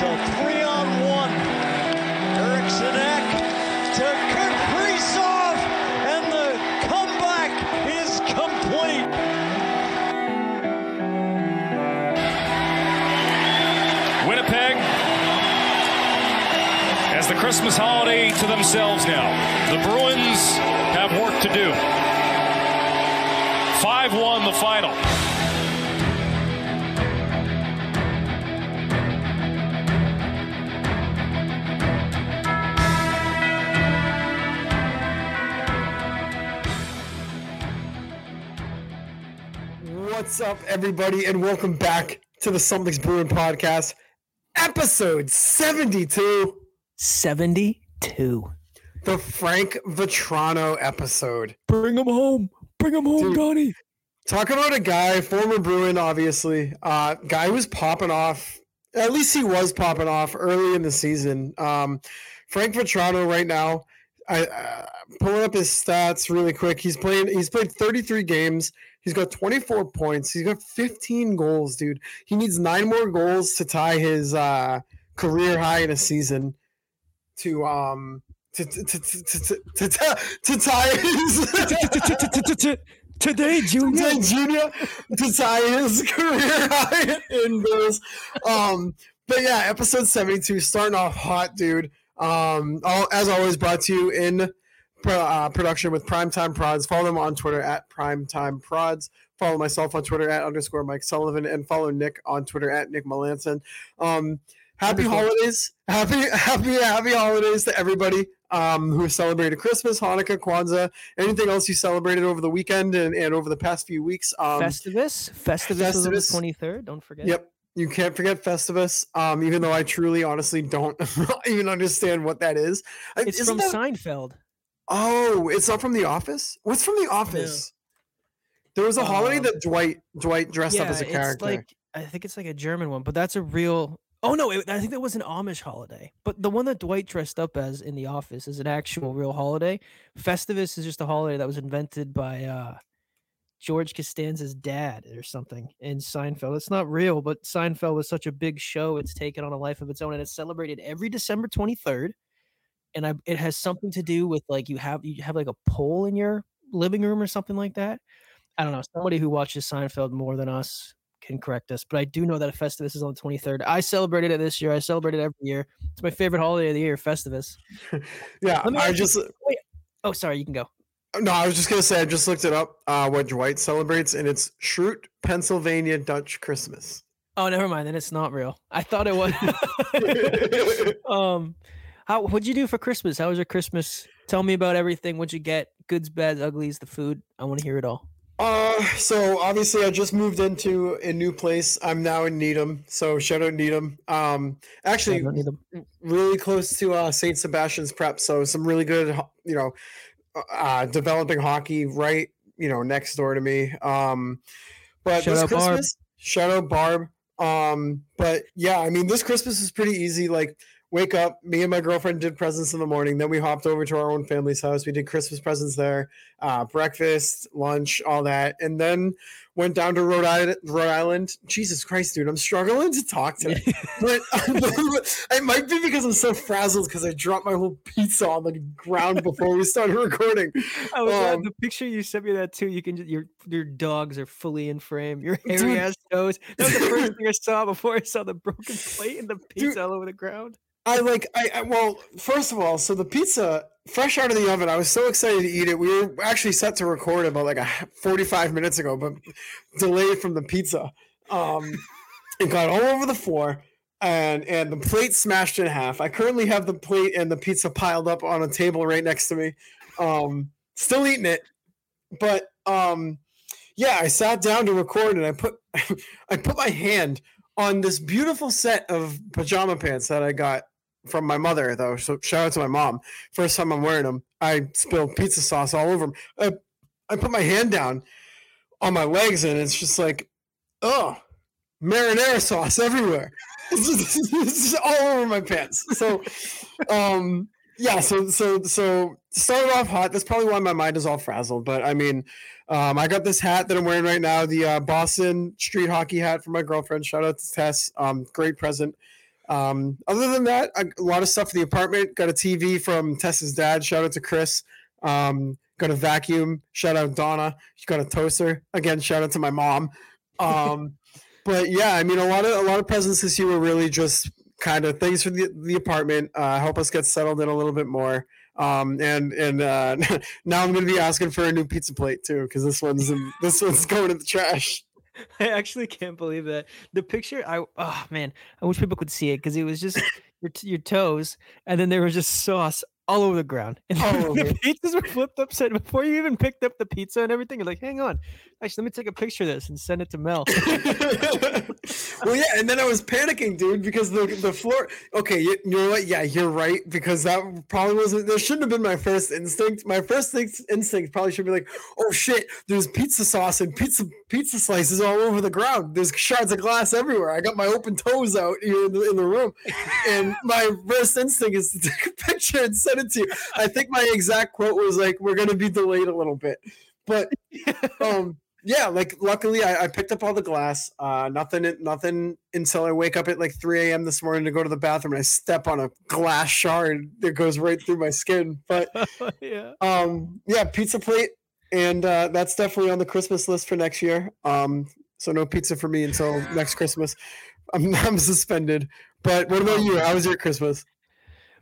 So three on one. Eriksson Ek to Kaprizov, and the comeback is complete. Winnipeg has the Christmas holiday to themselves now. The Bruins have work to do. 5 1 the final. What's up, everybody, and welcome back to the Something's Bruin podcast, episode 72, 72. the Frank Vatrano episode. Bring him home. Bring him home, Dude. Donnie. Talk about a guy, former Bruin, obviously. Uh, guy was popping off. At least he was popping off early in the season. Um, Frank Vatrano, right now, I uh, pulling up his stats really quick. He's playing. He's played 33 games. He's got 24 points. He's got 15 goals, dude. He needs nine more goals to tie his uh, career high in a season. To um to to to to to, to, tie his. Today, Junior. Today, Junior to tie his career high in goals. Um, but yeah, episode 72 starting off hot, dude. Um, all, as always, brought to you in uh, production with Primetime Prods. Follow them on Twitter at Primetime Prods. Follow myself on Twitter at underscore Mike Sullivan and follow Nick on Twitter at Nick Melanson. Um, happy Wonderful. holidays. Happy, happy, happy holidays to everybody um, who celebrated Christmas, Hanukkah, Kwanzaa, anything else you celebrated over the weekend and, and over the past few weeks. Um, Festivus. Festivus was on the Festivus. 23rd. Don't forget. Yep. You can't forget Festivus. Um, even though I truly, honestly, don't even understand what that is. It's isn't from that- Seinfeld. Oh, it's not from The Office. What's from The Office? There was a holiday Um, that Dwight Dwight dressed up as a it's character. like I think it's like a German one, but that's a real. Oh no, it, I think that was an Amish holiday. But the one that Dwight dressed up as in the office is an actual real holiday. Festivus is just a holiday that was invented by uh George Costanza's dad or something in Seinfeld. It's not real, but Seinfeld was such a big show, it's taken on a life of its own, and it's celebrated every December 23rd. And I, it has something to do with like you have you have like a pole in your living room or something like that. I don't know. Somebody who watches Seinfeld more than us can correct us, but I do know that Festivus is on the 23rd. I celebrated it this year. I celebrate it every year. It's my favorite holiday of the year, Festivus. yeah, I you- just Oh, sorry, you can go. no, I was just gonna say I just looked it up. Uh, what Dwight celebrates, and it's Schrute, Pennsylvania Dutch Christmas. Oh, never mind. Then it's not real. I thought it was. um, how what'd you do for Christmas? How was your Christmas? Tell me about everything. What'd you get? Goods, bads, uglies, the food. I want to hear it all. Uh, so obviously I just moved into a new place. I'm now in Needham. So shout out Needham. Um, actually, don't need them. really close to uh, St. Sebastian's prep. So some really good, you know, uh, developing hockey right, you know, next door to me. Um, but Shout this out Barb. Christmas, shout out Barb. Um, but yeah, I mean, this Christmas is pretty easy. Like, wake up, me and my girlfriend did presents in the morning. Then we hopped over to our own family's house. We did Christmas presents there, uh, breakfast, lunch, all that, and then went down to Rhode Island. Rhode Island. Jesus Christ, dude, I'm struggling to talk today but it might be because I'm so frazzled because I dropped my whole pizza on the ground before we started recording. I was uh, Um, the picture you sent me that too. You can just, your your dogs are fully in frame. Your hairy Dude. ass toes. That was the first thing I saw before I saw the broken plate and the pizza all over the ground. I like I, I well, first of all, so the pizza fresh out of the oven. I was so excited to eat it. We were actually set to record about like a h- 45 minutes ago, but delayed from the pizza. Um, it got all over the floor. And, and the plate smashed in half. I currently have the plate and the pizza piled up on a table right next to me. Um, still eating it, but um, yeah, I sat down to record and I put I put my hand on this beautiful set of pajama pants that I got from my mother though. So shout out to my mom. First time I'm wearing them, I spilled pizza sauce all over them. I, I put my hand down on my legs and it's just like, oh, marinara sauce everywhere. It's just, all over my pants. So, um, yeah. So so so started off hot. That's probably why my mind is all frazzled. But I mean, um, I got this hat that I'm wearing right now, the uh, Boston street hockey hat for my girlfriend. Shout out to Tess. Um, great present. Um, other than that, a, a lot of stuff in the apartment. Got a TV from Tessa's dad. Shout out to Chris. Um, got a vacuum. Shout out to Donna. She got a toaster. Again, shout out to my mom. Um, but yeah, I mean, a lot of a lot of presents this year were really just kind of things for the the apartment. Uh, help us get settled in a little bit more. Um, and and uh, now I'm going to be asking for a new pizza plate too because this one's in, this one's going in the trash. I actually can't believe that the picture. I oh man, I wish people could see it because it was just your t- your toes, and then there was just sauce all over the ground. And All the pizzas were flipped upside before you even picked up the pizza and everything. You're like, hang on, actually, let me take a picture of this and send it to Mel. well, yeah, and then I was panicking, dude, because the the floor. Okay, you, you know what? Yeah, you're right because that probably wasn't. There shouldn't have been my first instinct. My first instinct probably should be like, oh shit, there's pizza sauce and pizza pizza slices all over the ground. There's shards of glass everywhere. I got my open toes out here in the, in the room, and my first instinct is to take a picture and send it to you. I think my exact quote was like, "We're gonna be delayed a little bit," but um yeah like luckily I, I picked up all the glass uh nothing nothing until i wake up at like 3 a.m this morning to go to the bathroom and i step on a glass shard that goes right through my skin but yeah. um yeah pizza plate and uh that's definitely on the christmas list for next year um so no pizza for me until next christmas i'm, I'm suspended but what about you how was your christmas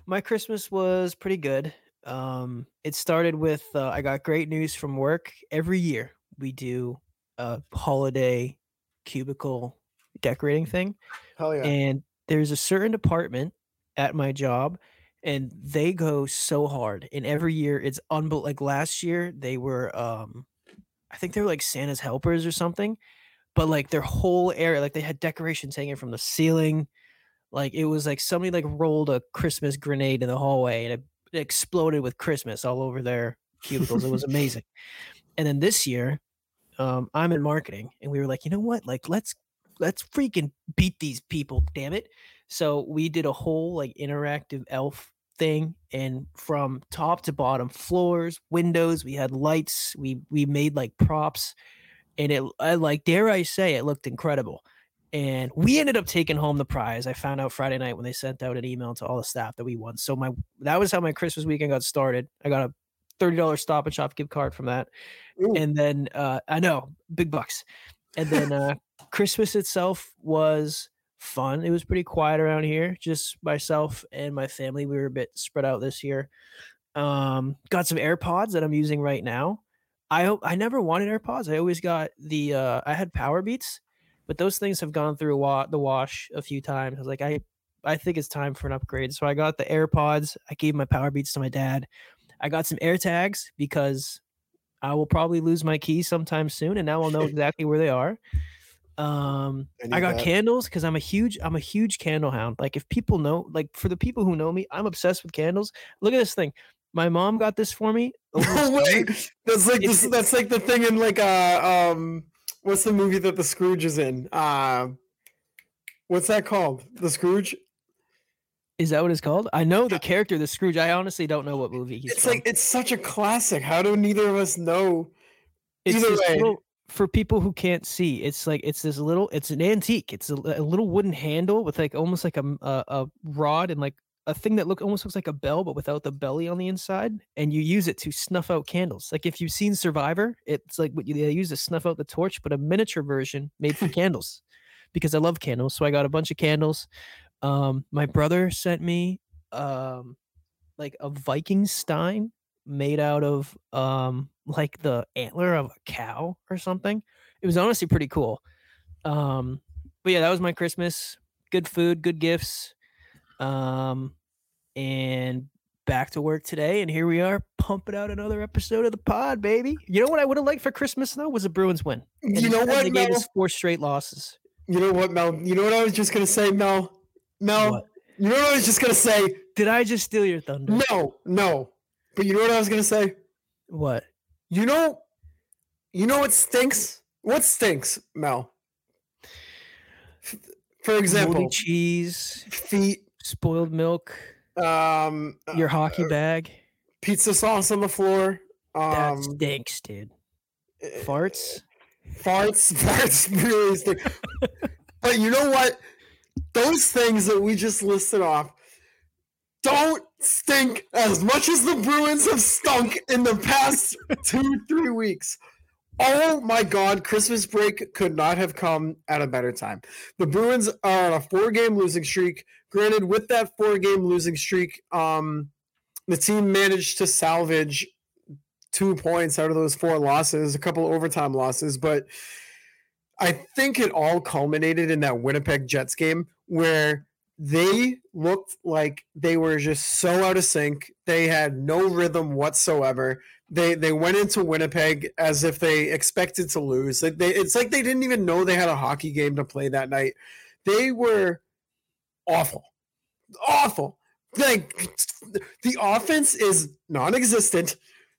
My Christmas was pretty good. Um, it started with uh, I got great news from work. Every year we do a holiday cubicle decorating thing, hell yeah and there's a certain department at my job, and they go so hard. And every year it's unbelievable. Like last year they were, um, I think they were like Santa's helpers or something, but like their whole area, like they had decorations hanging from the ceiling. Like it was like somebody like rolled a Christmas grenade in the hallway and it, it exploded with Christmas all over their cubicles. it was amazing. And then this year, um, I'm in marketing, and we were like, you know what? Like let's let's freaking beat these people, damn it! So we did a whole like interactive elf thing, and from top to bottom, floors, windows, we had lights. We we made like props, and it I like dare I say it looked incredible and we ended up taking home the prize. I found out Friday night when they sent out an email to all the staff that we won. So my that was how my Christmas weekend got started. I got a thirty dollars Stop and Shop gift card from that, Ooh. and then uh, I know big bucks. And then uh, Christmas itself was fun. It was pretty quiet around here. Just myself and my family. We were a bit spread out this year. Um, got some AirPods that I'm using right now. I hope I never wanted AirPods. I always got the uh, I had Power Beats, but those things have gone through wa- the wash a few times. I was like, I I think it's time for an upgrade. So I got the AirPods. I gave my Power Beats to my dad. I got some AirTags because I will probably lose my keys sometime soon, and now I'll know exactly where they are. Um, I I, got that. candles because I'm a huge I'm a huge candle hound. Like if people know, like for the people who know me, I'm obsessed with candles. Look at this thing. My mom got this for me. over No way. That's like this, that's like the thing in like uh um what's the movie that the Scrooge is in? Uh what's that called? The Scrooge? Is that what it's called? I know the character, the Scrooge. I honestly don't know what movie he's It's from. like it's such a classic. How do neither of us know? it's either way. little, for people who can't see. It's like it's this little. It's an antique. It's a, a little wooden handle with like almost like a a rod and like a thing that look almost looks like a bell, but without the belly on the inside. And you use it to snuff out candles. Like if you've seen Survivor, it's like what you, they use to snuff out the torch, but a miniature version made for candles. Because I love candles, so I got a bunch of candles. Um, my brother sent me um like a Viking stein made out of um like the antler of a cow or something. It was honestly pretty cool. Um but yeah, that was my Christmas. Good food, good gifts. Um and back to work today and here we are pumping out another episode of the pod, baby. You know what I would have liked for Christmas though was a Bruins win. And You know what, They gave us four straight losses. You know what, Mel? You know what I was just gonna say, Mel? Mel, What? you know what I was just gonna say? Did I just steal your thunder? No, no. But you know what I was gonna say? What? You know you know what stinks? What stinks, Mel? For Moldy example, cheese, feet, spoiled milk, um your hockey bag. pizza sauce on the floor. That Um, stinks, dude. eh, Farts. farts, farts really stink. but you know what? Those things that we just listed off don't stink as much as the Bruins have stunk in the past two, three weeks. Oh my God, Christmas break could not have come at a better time. The Bruins are on a four game losing streak. Granted, with that four game losing streak, um, the team managed to salvage two points out of those four losses, a couple overtime losses, but I think it all culminated in that Winnipeg Jets game where they looked like they were just so out of sync. They had no rhythm whatsoever. They they went into Winnipeg as if they expected to lose. Like they, it's like they didn't even know they had a hockey game to play that night. They were awful, awful. Like the offense is non-existent.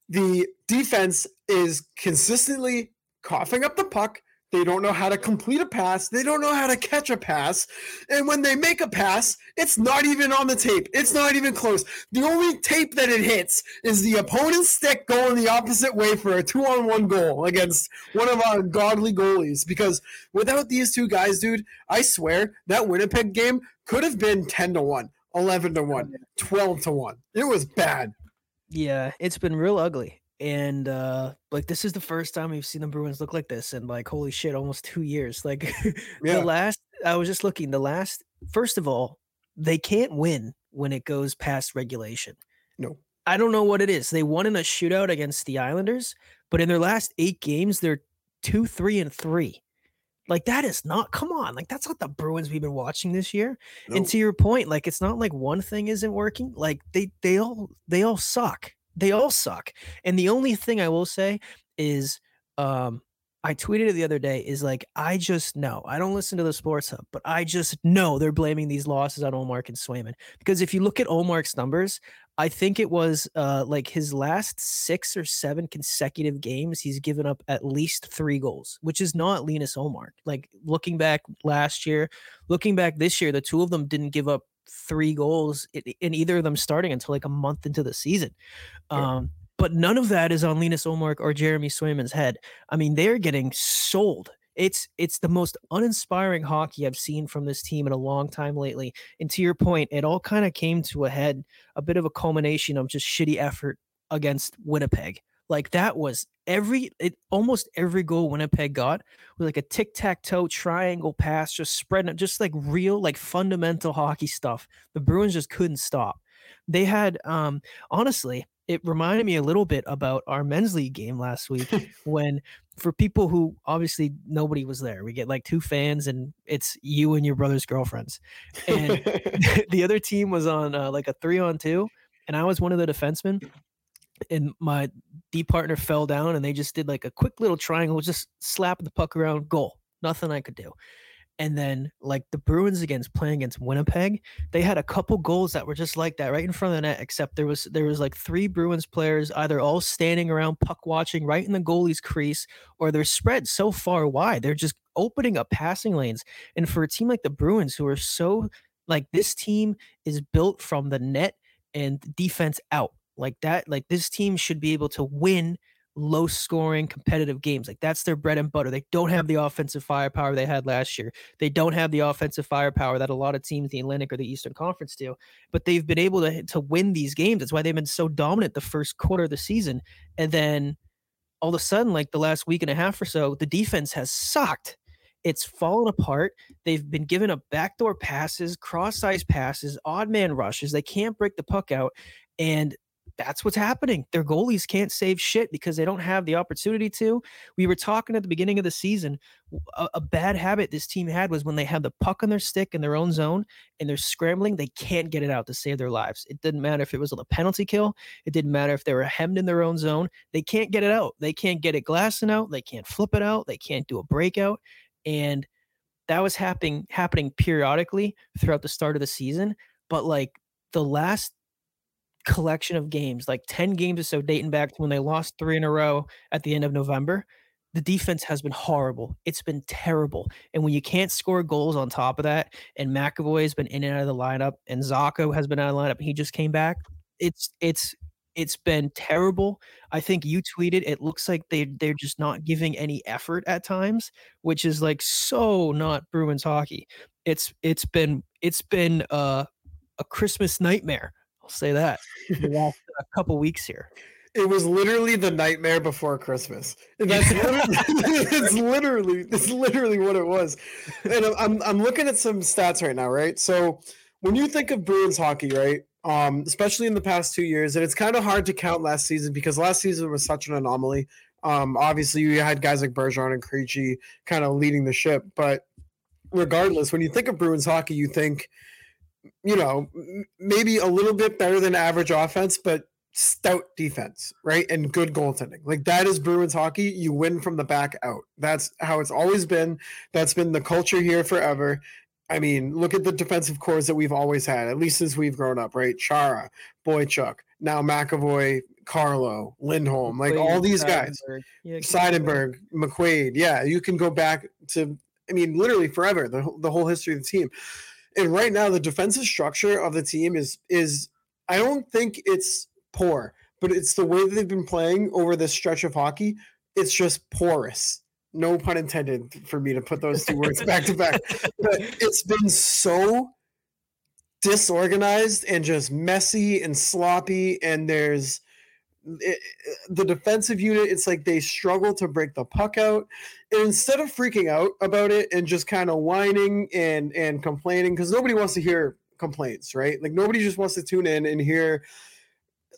The defense is consistently coughing up the puck they don't know how to complete a pass. They don't know how to catch a pass. And when they make a pass, it's not even on the tape. It's not even close. The only tape that it hits is the opponent's stick going the opposite way for a two on one goal against one of our godly goalies. Because without these two guys, dude, I swear that Winnipeg game could have been 10 to 1, 11 to 1, 12 to 1. It was bad. Yeah, it's been real ugly and uh like this is the first time we've seen the Bruins look like this and like holy shit almost 2 years like yeah. the last I was just looking the last first of all they can't win when it goes past regulation no I don't know what it is they won in a shootout against the Islanders but in their last 8 games they're 2 3 and 3 like that is not come on like that's not the bruins we've been watching this year no. and to your point like it's not like one thing isn't working like they they all they all suck they all suck. And the only thing I will say is um I tweeted it the other day is like I just know I don't listen to the sports hub, but I just know they're blaming these losses on Ullmark and Swayman because if you look at Ullmark's numbers, I think it was uh like his last six or seven consecutive games he's given up at least three goals, which is not Linus Ullmark. Like looking back last year, looking back this year, the two of them didn't give up three goals in, either of them starting until like a month into the season. Um, but none of that is on Linus Ullmark or Jeremy Swayman's head. I mean, they're getting sold. It's it's the most uninspiring hockey I've seen from this team in a long time lately. And to your point, it all kind of came to a head, a bit of a culmination of just shitty effort against Winnipeg. Like that was every it almost every goal Winnipeg got was like a tic tac toe triangle pass, just spreading just like real like fundamental hockey stuff. The Bruins just couldn't stop. They had um honestly, it reminded me a little bit about our men's league game last week when for people who obviously nobody was there. We get like two fans and it's you and your brother's girlfriends. And the other team was on uh, like a 3 on 2 and I was one of the defensemen and my D partner fell down and they just did like a quick little triangle, just slap the puck around, goal. Nothing I could do. And then like the Bruins against playing against Winnipeg, they had a couple goals that were just like that right in front of the net, except there was there was like three Bruins players either all standing around puck watching right in the goalie's crease, or they're spread so far wide. They're just opening up passing lanes. And for a team like the Bruins, who are so like this team is built from the net and defense out like that, like this team should be able to win low scoring competitive games. Like that's their bread and butter. They don't have the offensive firepower they had last year. They don't have the offensive firepower that a lot of teams, the Atlantic or the Eastern Conference do, but they've been able to to win these games. That's why they've been so dominant the first quarter of the season. And then all of a sudden, like the last week and a half or so, the defense has sucked. It's fallen apart. They've been given up backdoor passes, cross size passes, odd man rushes. They can't break the puck out. And that's what's happening. Their goalies can't save shit because they don't have the opportunity to. We were talking at the beginning of the season. A, a, bad habit this team had was when they have the puck on their stick in their own zone and they're scrambling, they can't get it out to save their lives. It didn't matter if it was a penalty kill. It didn't matter if they were hemmed in their own zone. They can't get it out. They can't get it glassing out. They can't flip it out. They can't do a breakout. And that was happening happening periodically throughout the start of the season. But like the last collection of games, like 10 games or so dating back to when they lost three in a row at the end of November. The defense has been horrible. It's been terrible. And when you can't score goals on top of that, and McAvoy has been in and out of the lineup, and Zacha has been out of the lineup, he just came back. It's it's it's been terrible. I think you tweeted it looks like they they're just not giving any effort at times, which is like so not Bruins hockey. It's it's been it's been uh, a Christmas nightmare. I'll say that. last a couple weeks here. It was literally the nightmare before Christmas. And that's literally, it's literally it's literally what it was. And I'm I'm looking at some stats right now, right? So when you think of Bruins hockey, right? Um, especially in the past two years, and it's kind of hard to count last season because last season was such an anomaly. Um, obviously you had guys like Bergeron and Krejci kind of leading the ship, but regardless, when you think of Bruins hockey, you think, you know, maybe a little bit better than average offense, but stout defense, right? And good goaltending. Like that is Bruins hockey. You win from the back out. That's how it's always been. That's been the culture here forever. I mean, look at the defensive cores that we've always had, at least since we've grown up, right? Chara, Boychuk, now McAvoy, Carlo, Lindholm, like all these guys, yeah, Seidenberg, McQuaid. Yeah, you can go back to, I mean, literally forever, the, the whole history of the team. And right now, the defensive structure of the team is is I don't think it's poor, but it's the way that they've been playing over this stretch of hockey. It's just porous. No pun intended for me to put those two words back to back. But it's been so disorganized and just messy and sloppy. And there's it, the defensive unit, it's like they struggle to break the puck out. And instead of freaking out about it and just kind of whining and and complaining, because nobody wants to hear complaints, right? Like nobody just wants to tune in and hear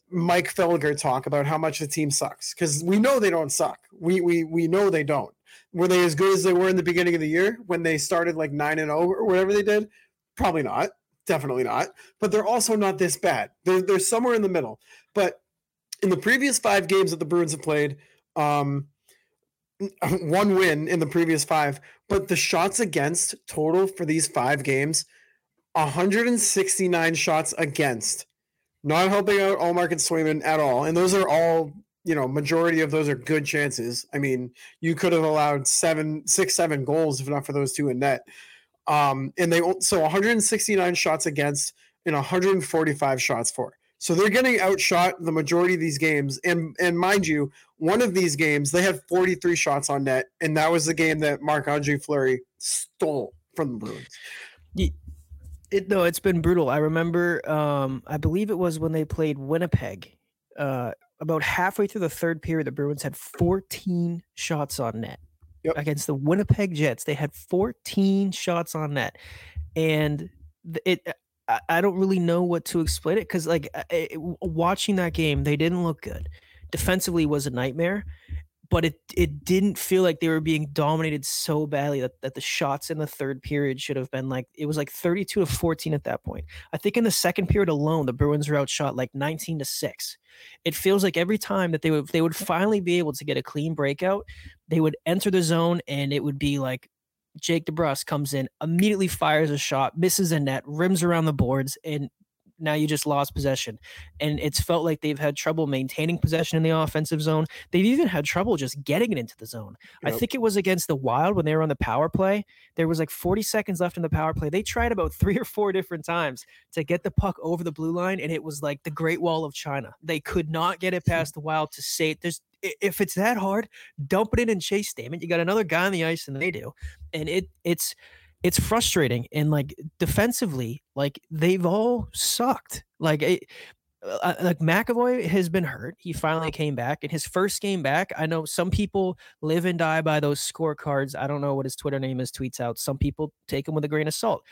Mike Felger talk about how much the team sucks because we know they don't suck. We we we know they don't. Were they as good as they were in the beginning of the year when they started like nine and zero or whatever they did? Probably not. Definitely not. But they're also not this bad. They're they're somewhere in the middle. But in the previous five games that the Bruins have played, um, one win in the previous five, but the shots against total for these five games, 169 shots against not helping out Ullmark and Swayman at all. And those are all, you know, majority of those are good chances. I mean, you could have allowed seven, six, seven goals if not for those two in net. Um, and they so 169 shots against and 145 shots for. So they're getting outshot the majority of these games. And and mind you, one of these games they had 43 shots on net, and that was the game that Marc Andre Fleury stole from the Bruins. It no, it's been brutal. I remember, um, I believe it was when they played Winnipeg. Uh, about halfway through the third period, the Bruins had 14 shots on net yep. against the Winnipeg Jets. They had 14 shots on net, and it. I don't really know what to explain it because, like, it, watching that game, they didn't look good. Defensively was a nightmare, but it it didn't feel like they were being dominated so badly that, that the shots in the third period should have been like it was like 32 to 14 at that point. I think in the second period alone, the Bruins were outshot like 19 to 6. It feels like every time that they would they would finally be able to get a clean breakout, they would enter the zone and it would be like Jake DeBrusk comes in, immediately fires a shot, misses a net, rims around the boards, and now you just lost possession. And it's felt like they've had trouble maintaining possession in the offensive zone. They've even had trouble just getting it into the zone. Yep. I think it was against the Wild when they were on the power play. There was like 40 seconds left in the power play. They tried about three or four different times to get the puck over the blue line, and it was like the Great Wall of China. They could not get it past the Wild to say there's if it's that hard, dump it in and chase Statement. You got another guy on the ice than they do, and it it's it's frustrating and like defensively like they've all sucked like it, uh, like McAvoy has been hurt. He finally came back in his first game back. I know some people live and die by those scorecards. I don't know what his Twitter name is. Tweets out. Some people take him with a grain of salt.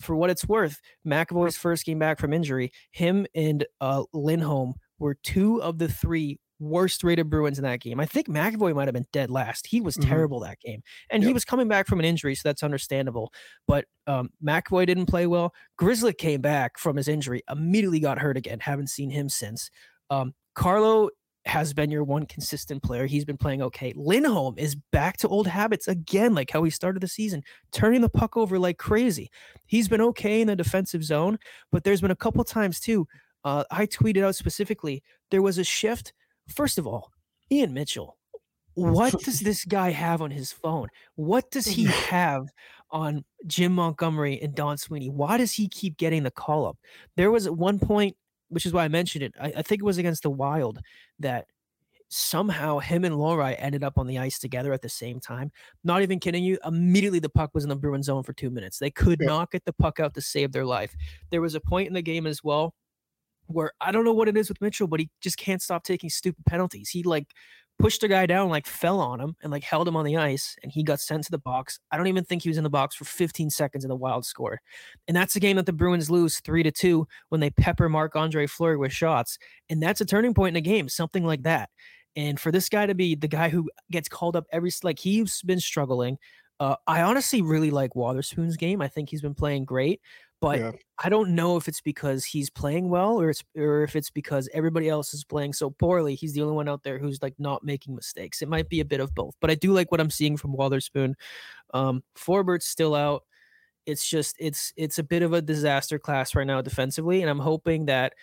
For what it's worth, McAvoy's first game back from injury, him and uh, Lindholm were two of the three worst rated Bruins in that game. I think McAvoy might have been dead last. He was mm-hmm. terrible that game, and yep. he was coming back from an injury, so that's understandable. But um, McAvoy didn't play well. Grizzly came back from his injury, immediately got hurt again. Haven't seen him since. Um, Carlo has been your one consistent player. He's been playing okay. Lindholm is back to old habits again, like how he started the season, turning the puck over like crazy. He's been okay in the defensive zone, but there's been a couple times too. Uh, I tweeted out specifically there was a shift First of all, Ian Mitchell, what does this guy have on his phone? What does he have on Jim Montgomery and Don Sweeney? Why does he keep getting the call up? There was at one point which is why I mentioned it. I, I think it was against the Wild that somehow him and Lohrei ended up on the ice together at the same time. Not even kidding you. Immediately the puck was in the Bruin zone for two minutes. They could yeah. not get the puck out to save their life. There was a point in the game as well where I don't know what it is with Mitchell, but he just can't stop taking stupid penalties. He like pushed a guy down, like fell on him and like held him on the ice, and he got sent to the box. I don't even think he was in the box for 15 seconds, and the Wild scored. And that's a game that the Bruins lose three to two when they pepper Marc Andre Fleury with shots, and that's a turning point in the game, something like that. And for this guy to be the guy who gets called up every like he's been struggling. Uh, I honestly really like Wotherspoon's game. I think he's been playing great, but yeah. I don't know if it's because he's playing well or it's or if it's because everybody else is playing so poorly. He's the only one out there who's like not making mistakes. It might be a bit of both, but I do like what I'm seeing from Wotherspoon. Um, Forbort's still out. It's just it's it's a bit of a disaster class right now defensively, and I'm hoping that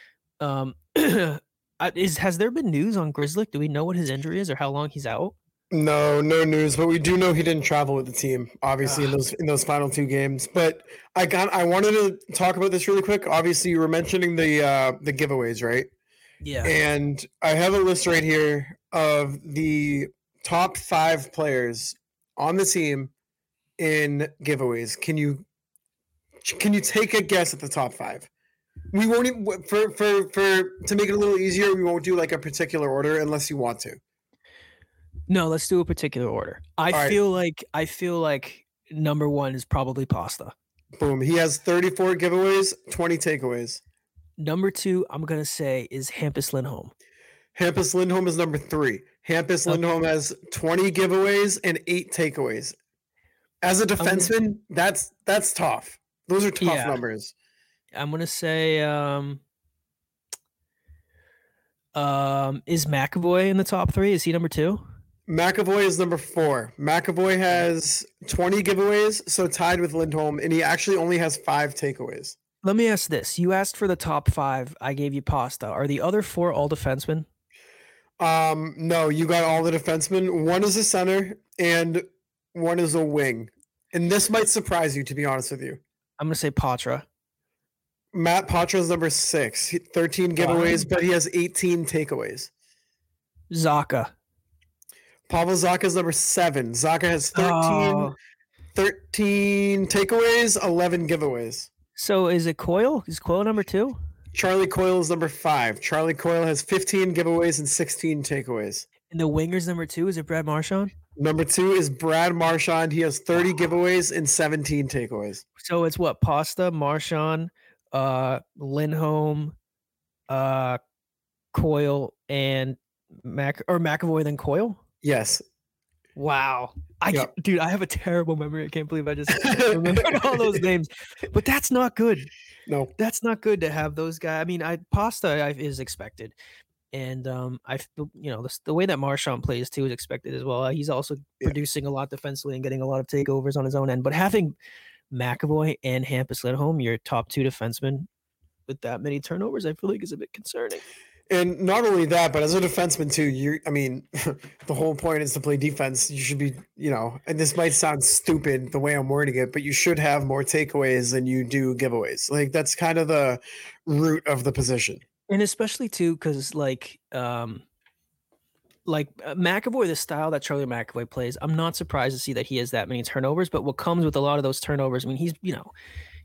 um is has there been news on Grizzly? Do we know what his injury is or how long he's out? No, no news, but we do know he didn't travel with the team, obviously in those in those final two games. But I got I wanted to talk about this really quick. Obviously, you were mentioning the uh the giveaways, right? Yeah. And I have a list right here of the top five players on the team in giveaways. Can you can you take a guess at the top five? We won't even for for for to make it a little easier. We won't do like a particular order unless you want to. No, let's do a particular order. I All feel right. like I feel like number one is probably pasta. Boom. He has 34 giveaways, 20 takeaways. Number two, I'm gonna say is Hampus Lindholm. Hampus Lindholm is number three. Hampus okay. Lindholm has 20 giveaways and eight takeaways. As a defenseman, gonna, that's that's tough. Those are tough yeah. numbers. I'm gonna say um um is McAvoy in the top three? Is he number two? McAvoy is number four. McAvoy has 20 giveaways, so tied with Lindholm, and he actually only has five takeaways. Let me ask this. You asked for the top five. I gave you pasta. Are the other four all defensemen? Um, no, you got all the defensemen. One is a center and one is a wing. And this might surprise you, to be honest with you. I'm gonna say Poitras. Matt Poitras is number six. 13 giveaways, but he has 18 takeaways. Zacha. Pavel is number seven. Zacha has 13, oh. 13 takeaways, 11 giveaways. So is it Coyle? Is Coyle number two? Charlie Coyle is number five. Charlie Coyle has 15 giveaways and 16 takeaways. And the wingers number two is it Brad Marchand? Number two is Brad Marchand. He has 30 giveaways and 17 takeaways. So it's what Pasta, Marchand, uh, Lindholm, uh, Coyle, and Mac or McAvoy then Coyle. Yes. Wow. I yep. dude, I have a terrible memory. I can't believe I just remembered all those names. But that's not good. No. That's not good to have those guys. I mean, I pasta is expected. And um I you know, the, the way that Marchand plays too is expected as well. He's also yeah. producing a lot defensively and getting a lot of takeovers on his own end. But having McAvoy and Hampus Lindholm, your top two defensemen with that many turnovers, I feel like is a bit concerning. And not only that, but as a defenseman too, you I mean, the whole point is to play defense. You should be, you know, and this might sound stupid the way I'm wording it, but you should have more takeaways than you do giveaways. Like that's kind of the root of the position. And especially too, because like um like uh, McAvoy, the style that Charlie McAvoy plays, I'm not surprised to see that he has that many turnovers. But what comes with a lot of those turnovers, I mean, he's you know,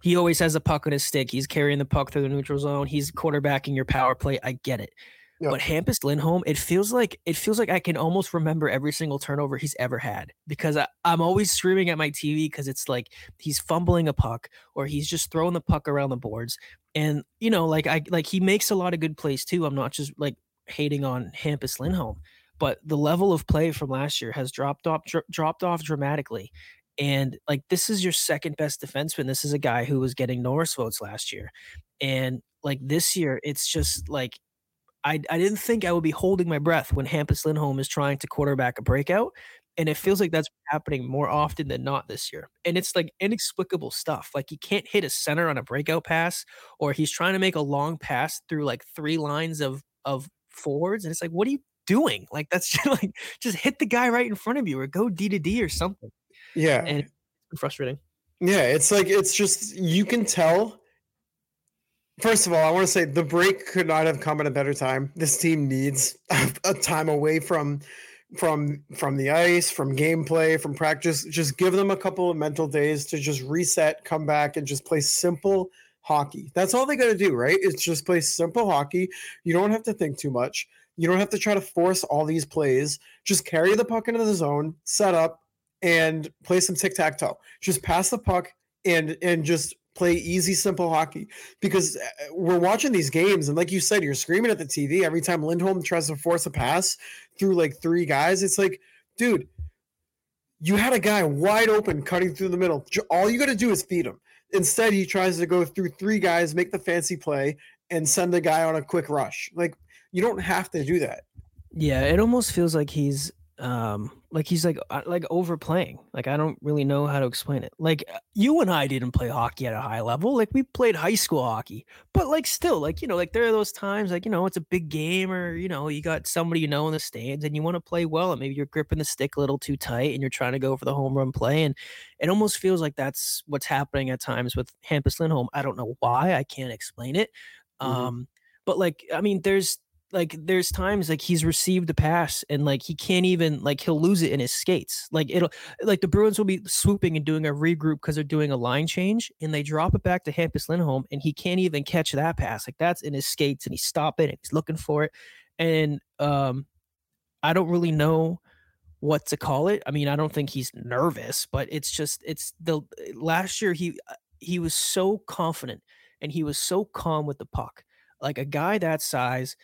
he always has the puck on his stick. He's carrying the puck through the neutral zone. He's quarterbacking your power play. I get it. Yep. But Hampus Lindholm, it feels like it feels like I can almost remember every single turnover he's ever had because I, am always screaming at my TV because it's like he's fumbling a puck or he's just throwing the puck around the boards. And you know, like I like he makes a lot of good plays too. I'm not just like hating on Hampus Lindholm, but the level of play from last year has dropped off dro- dropped off dramatically. And like this is your second best defenseman. This is a guy who was getting Norris votes last year. And like this year, it's just like I, I didn't think I would be holding my breath when Hampus Lindholm is trying to quarterback a breakout. And it feels like that's happening more often than not this year. And it's like inexplicable stuff. Like he can't hit a center on a breakout pass, or he's trying to make a long pass through like three lines of of forwards. And it's like, what are you doing? Like that's just like just hit the guy right in front of you or go D to D or something. Yeah. And frustrating. Yeah, it's like it's just you can tell First of all, I want to say the break could not have come at a better time. This team needs a time away from from from the ice, from gameplay, from practice. Just give them a couple of mental days to just reset, come back, and just play simple hockey. That's all they got to do, right? It's just play simple hockey. You don't have to think too much. You don't have to try to force all these plays. Just carry the puck into the zone, set up, and play some tic tac toe. Just pass the puck and and just play easy, simple hockey. Because uh, we're watching these games, and like you said, you're screaming at the TV every time Lindholm tries to force a pass through like three guys. It's like, dude, you had a guy wide open cutting through the middle. All you got to do is feed him. Instead, he tries to go through three guys, make the fancy play, and send the guy on a quick rush. Like you don't have to do that. Yeah, it almost feels like he's um like he's like uh, like overplaying like i don't really know how to explain it like uh, you and i didn't play hockey at a high level like we played high school hockey but like still like you know like there are those times like you know it's a big game or you know you got somebody you know in the stands and you want to play well and maybe you're gripping the stick a little too tight and you're trying to go for the home run play and it almost feels like that's what's happening at times with Hampus Lindholm I don't know why I can't explain it mm-hmm. um but like i mean there's like there's times like he's received a pass and like he can't even like he'll lose it in his skates. Like it'll like the Bruins will be swooping and doing a regroup because they're doing a line change and they drop it back to Hampus Lindholm and he can't even catch that pass. Like that's in his skates and he's stopping and he's looking for it. And um I don't really know what to call it. I mean, I don't think he's nervous, but it's just it's the last year he uh, he was so confident and he was so calm with the puck. Like a guy that size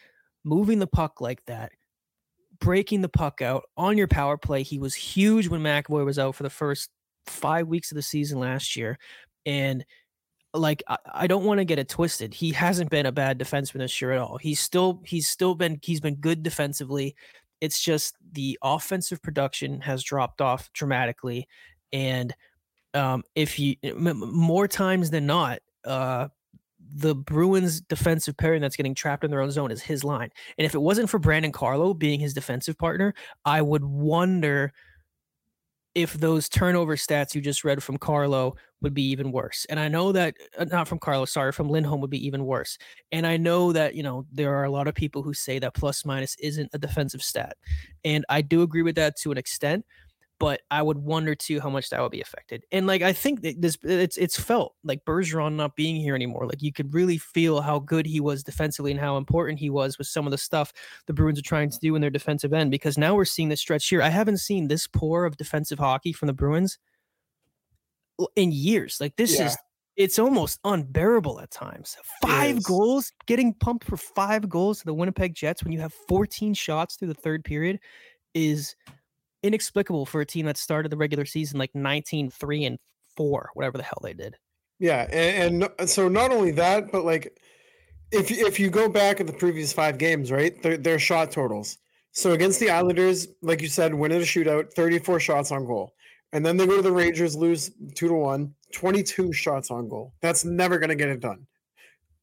moving the puck like that, breaking the puck out on your power play. He was huge when McAvoy was out for the first five weeks of the season last year. And like I, I don't want to get it twisted. He hasn't been a bad defenseman this year at all. He's still he's still been he's been good defensively. It's just the offensive production has dropped off dramatically. And um, if you more times than not, uh, the Bruins defensive pairing that's getting trapped in their own zone is his line. And if it wasn't for Brandon Carlo being his defensive partner, I would wonder if those turnover stats you just read from Carlo would be even worse. And I know that uh, not from Carlo, sorry, from Lindholm would be even worse. And I know that, you know, there are a lot of people who say that plus minus isn't a defensive stat. And I do agree with that to an extent, but I would wonder too how much that would be affected. And like I think that this it's it's felt like Bergeron not being here anymore. Like you could really feel how good he was defensively and how important he was with some of the stuff the Bruins are trying to do in their defensive end. Because now we're seeing this stretch here. I haven't seen this poor of defensive hockey from the Bruins in years. Like this yeah. is it's almost unbearable at times. Five goals, getting pumped for five goals to the Winnipeg Jets when you have 14 shots through the third period is inexplicable for a team that started the regular season like 19 3 and 4 whatever the hell they did. Yeah and, and so not only that but like if if you go back at the previous five games right their, shot totals. So against the islanders like you said win in a shootout 34 shots on goal. And then they go to the rangers lose 2 to 1 22 shots on goal. That's never going to get it done.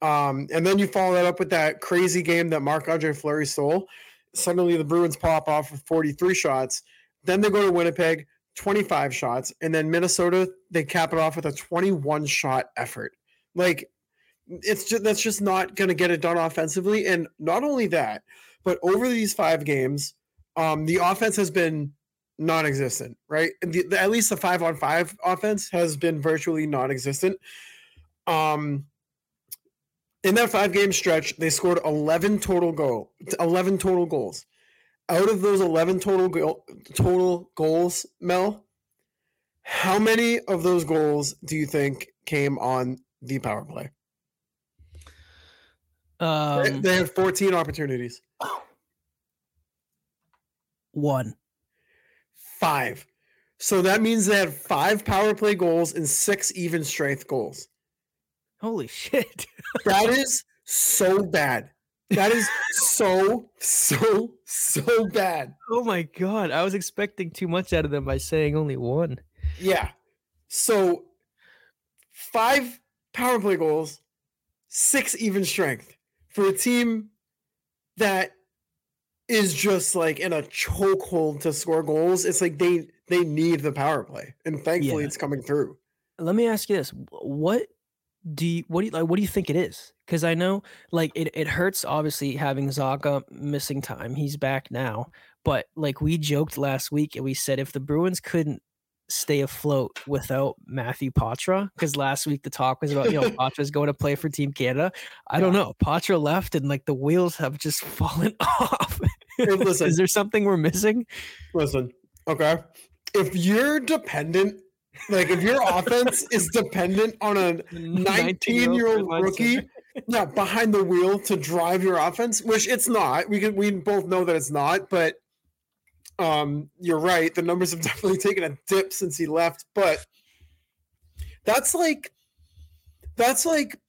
Um, and then you follow that up with that crazy game that Marc Andre Fleury stole. Suddenly the Bruins pop off with 43 shots then they go to Winnipeg, 25 shots, and then Minnesota they cap it off with a 21 shot effort. Like it's just that's just not going to get it done offensively. And not only that, but over these five games, um, the offense has been non-existent. Right, the, the, at least the five on five offense has been virtually non-existent. Um, in that five game stretch, they scored 11 total goal, 11 total goals out of those 11 total go- total goals, Mel, how many of those goals do you think came on the power play? Um, they, they had 14 opportunities. One. Five. So that means they had five power play goals and six even strength goals. Holy shit. that is so bad. That is so, so, so bad. Oh my god. I was expecting too much out of them by saying only one. Yeah. So five power play goals, six even strength for a team that is just like in a chokehold to score goals. It's like they they need the power play. And thankfully yeah. it's coming through. Let me ask you this. What do you what do you like what do you think it is? Because i know like it, it hurts obviously having Zacha missing time. He's back now. But like we joked last week and we said if the bruins couldn't stay afloat without matthew Poitras because last week the talk was about you know Poitras's going to play for team canada i don't know. Poitras left and like the wheels have just fallen off. Listen. is there something we're missing? Listen, okay. If you're dependent, like if your offense is dependent on a 19 year old rookie, yeah, behind the wheel to drive your offense, which it's not. We can we both know that it's not, but um, you're right. The numbers have definitely taken a dip since he left, but that's like that's like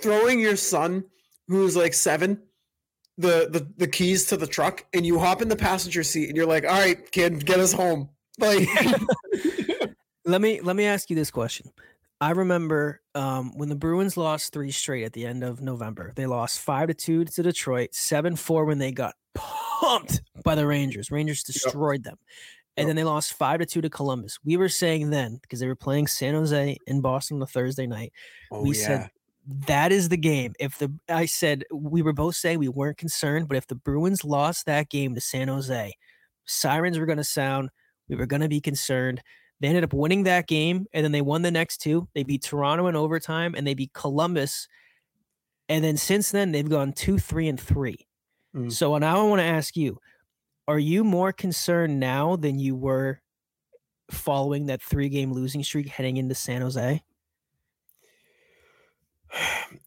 throwing your son who's like seven the, the the keys to the truck and you hop in the passenger seat and you're like all right kid get us home like let me let me ask you this question i remember um, when the bruins lost three straight at the end of november they lost five to two to detroit seven four when they got pumped by the rangers rangers destroyed them and Yep. then they lost five to two to columbus we were saying then because they were playing san jose in boston on the thursday night oh, we said that is the game. If the I said we were both saying we weren't concerned, but if the Bruins lost that game to San Jose, sirens were going to sound. We were going to be concerned. They ended up winning that game, and then they won the next two. They beat Toronto in overtime, and they beat Columbus. And then since then, they've gone two, three, and three. Mm. So now I want to ask you: Are you more concerned now than you were following that three-game losing streak heading into San Jose?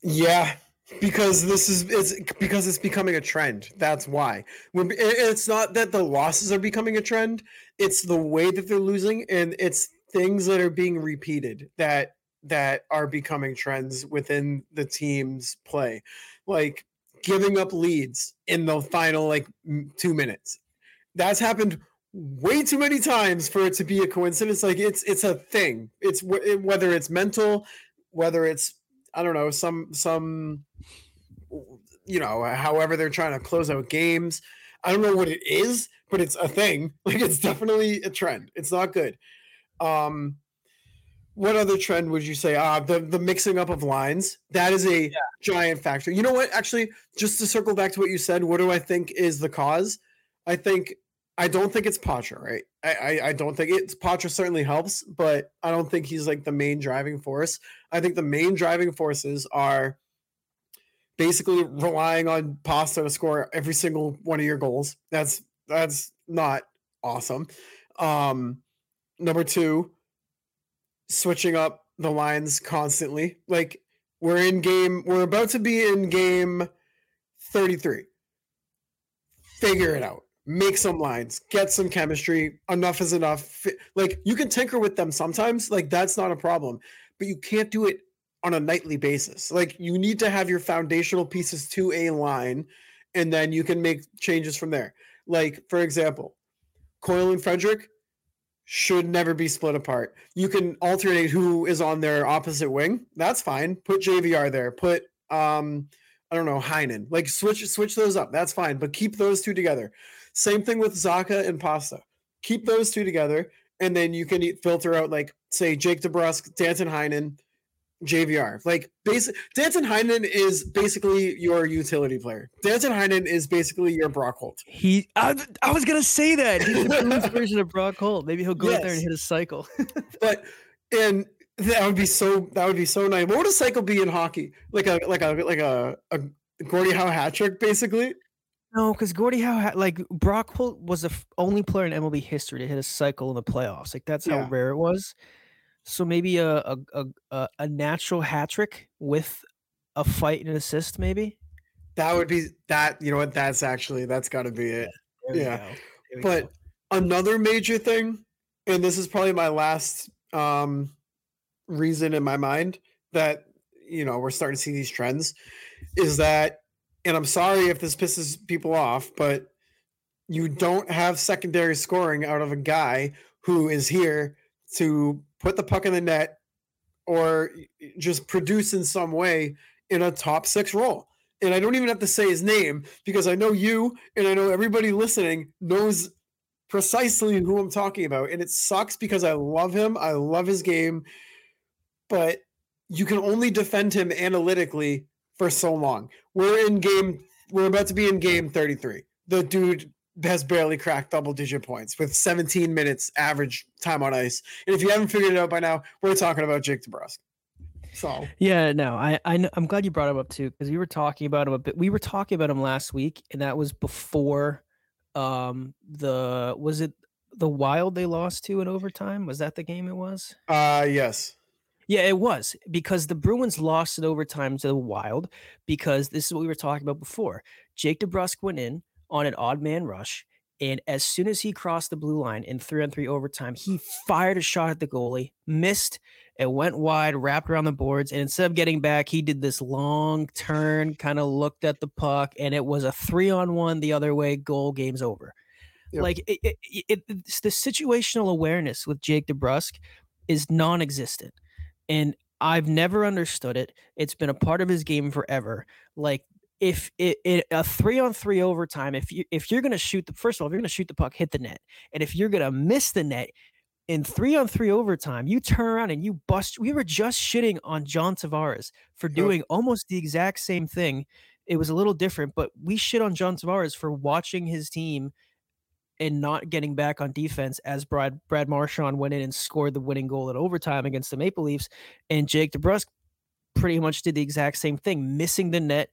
Yeah, because this is it's because it's becoming a trend. That's why. When it's not that the losses are becoming a trend, it's the way that they're losing and it's things that are being repeated that that are becoming trends within the team's play. Like giving up leads in the final like 2 minutes. That's happened way too many times for it to be a coincidence like it's it's a thing. It's whether it's mental, whether it's I don't know, some some you know, however they're trying to close out games. I don't know what it is, but it's a thing. Like it's definitely a trend. It's not good. Um what other trend would you say? Ah, the the mixing up of lines. That is a giant factor. You know what? Actually, just to circle back to what you said, what do I think is the cause? I think I don't think it's Poitras, right? I, I I don't think it's Poitras certainly helps, but I don't think he's like the main driving force. I think the main driving forces are basically relying on Pasta to score every single one of your goals. That's that's not awesome. Um number 2 switching up the lines constantly. Like we're in game we're about to be in game 33. Figure it out. Make some lines, get some chemistry. Enough is enough. Like you can tinker with them sometimes, like that's not a problem, but you can't do it on a nightly basis. Like you need to have your foundational pieces to a line and then you can make changes from there. Like for example, Coyle and Frederic should never be split apart. You can alternate who is on their opposite wing. That's fine. Put JVR there. Put um I don't know, Heinen. Like switch switch those up. That's fine, but keep those two together. Same thing with Zacha and Pasta. Keep those two together and then you can filter out like say Jake DeBrusk, Danton Heinen, JVR. Like basic Danton Heinen is basically your utility player. Danton Heinen is basically your Brock Holt. He, I, I was gonna say that he's the Bruins version of Brock Holt. Maybe he'll go out there and hit a cycle. But and that would be so that would be so nice. What would a cycle be in hockey? Like a like a like a, a Gordie Howe hat trick, basically. no, because Gordie Howe, had, like Brock Holt, was the only player in MLB history to hit a cycle in the playoffs. Like that's Yeah. how rare it was. So maybe a a a, a, natural hat trick with a fight and an assist, maybe. That would be that. You know what? That's actually that's got to be it. Yeah. go. There we But go. another major thing, and this is probably my last um reason in my mind that you know we're starting to see these trends is that and I'm sorry if this pisses people off, but you don't have secondary scoring out of a guy who is here to put the puck in the net or just produce in some way in a top six role. And I don't even have to say his name because I know you and I know everybody listening knows precisely who I'm talking about. And it sucks because I love him. I love his game. But you can only defend him analytically for so long. We're in game. We're about to be in game 33. The dude has barely cracked double digit points with 17 minutes average time on ice. And if you haven't figured it out by now, we're talking about Jake DeBrusk. So yeah, no, I, I am glad you brought him up too because we were talking about him a bit. We were talking about him last week, and that was before um the was it the Wild they lost to in overtime? Was that the game it was? Uh yes. Yeah, it was because the Bruins lost in overtime to the Wild because this is what we were talking about before. Jake DeBrusk went in on an odd man rush. And as soon as he crossed the blue line in three on three overtime, he fired a shot at the goalie, missed, it went wide, wrapped around the boards. And instead of getting back, he did this long turn, kind of looked at the puck, and it was a three on one the other way goal. Game's over. Yep. Like it, it, it, the situational awareness with Jake DeBrusk is non existent. And I've never understood it. It's been a part of his game forever. Like if it, it, a three on three overtime, if you if you're gonna shoot the first of all, if you're gonna shoot the puck, hit the net, and if you're gonna miss the net in three on three overtime, you turn around and you bust. We were just shitting on John Tavares for doing almost the exact same thing. It was a little different, but we shit on John Tavares for watching his team and not getting back on defense as Brad Brad Marchand went in and scored the winning goal in overtime against the Maple Leafs, and Jake DeBrusk pretty much did the exact same thing, missing the net,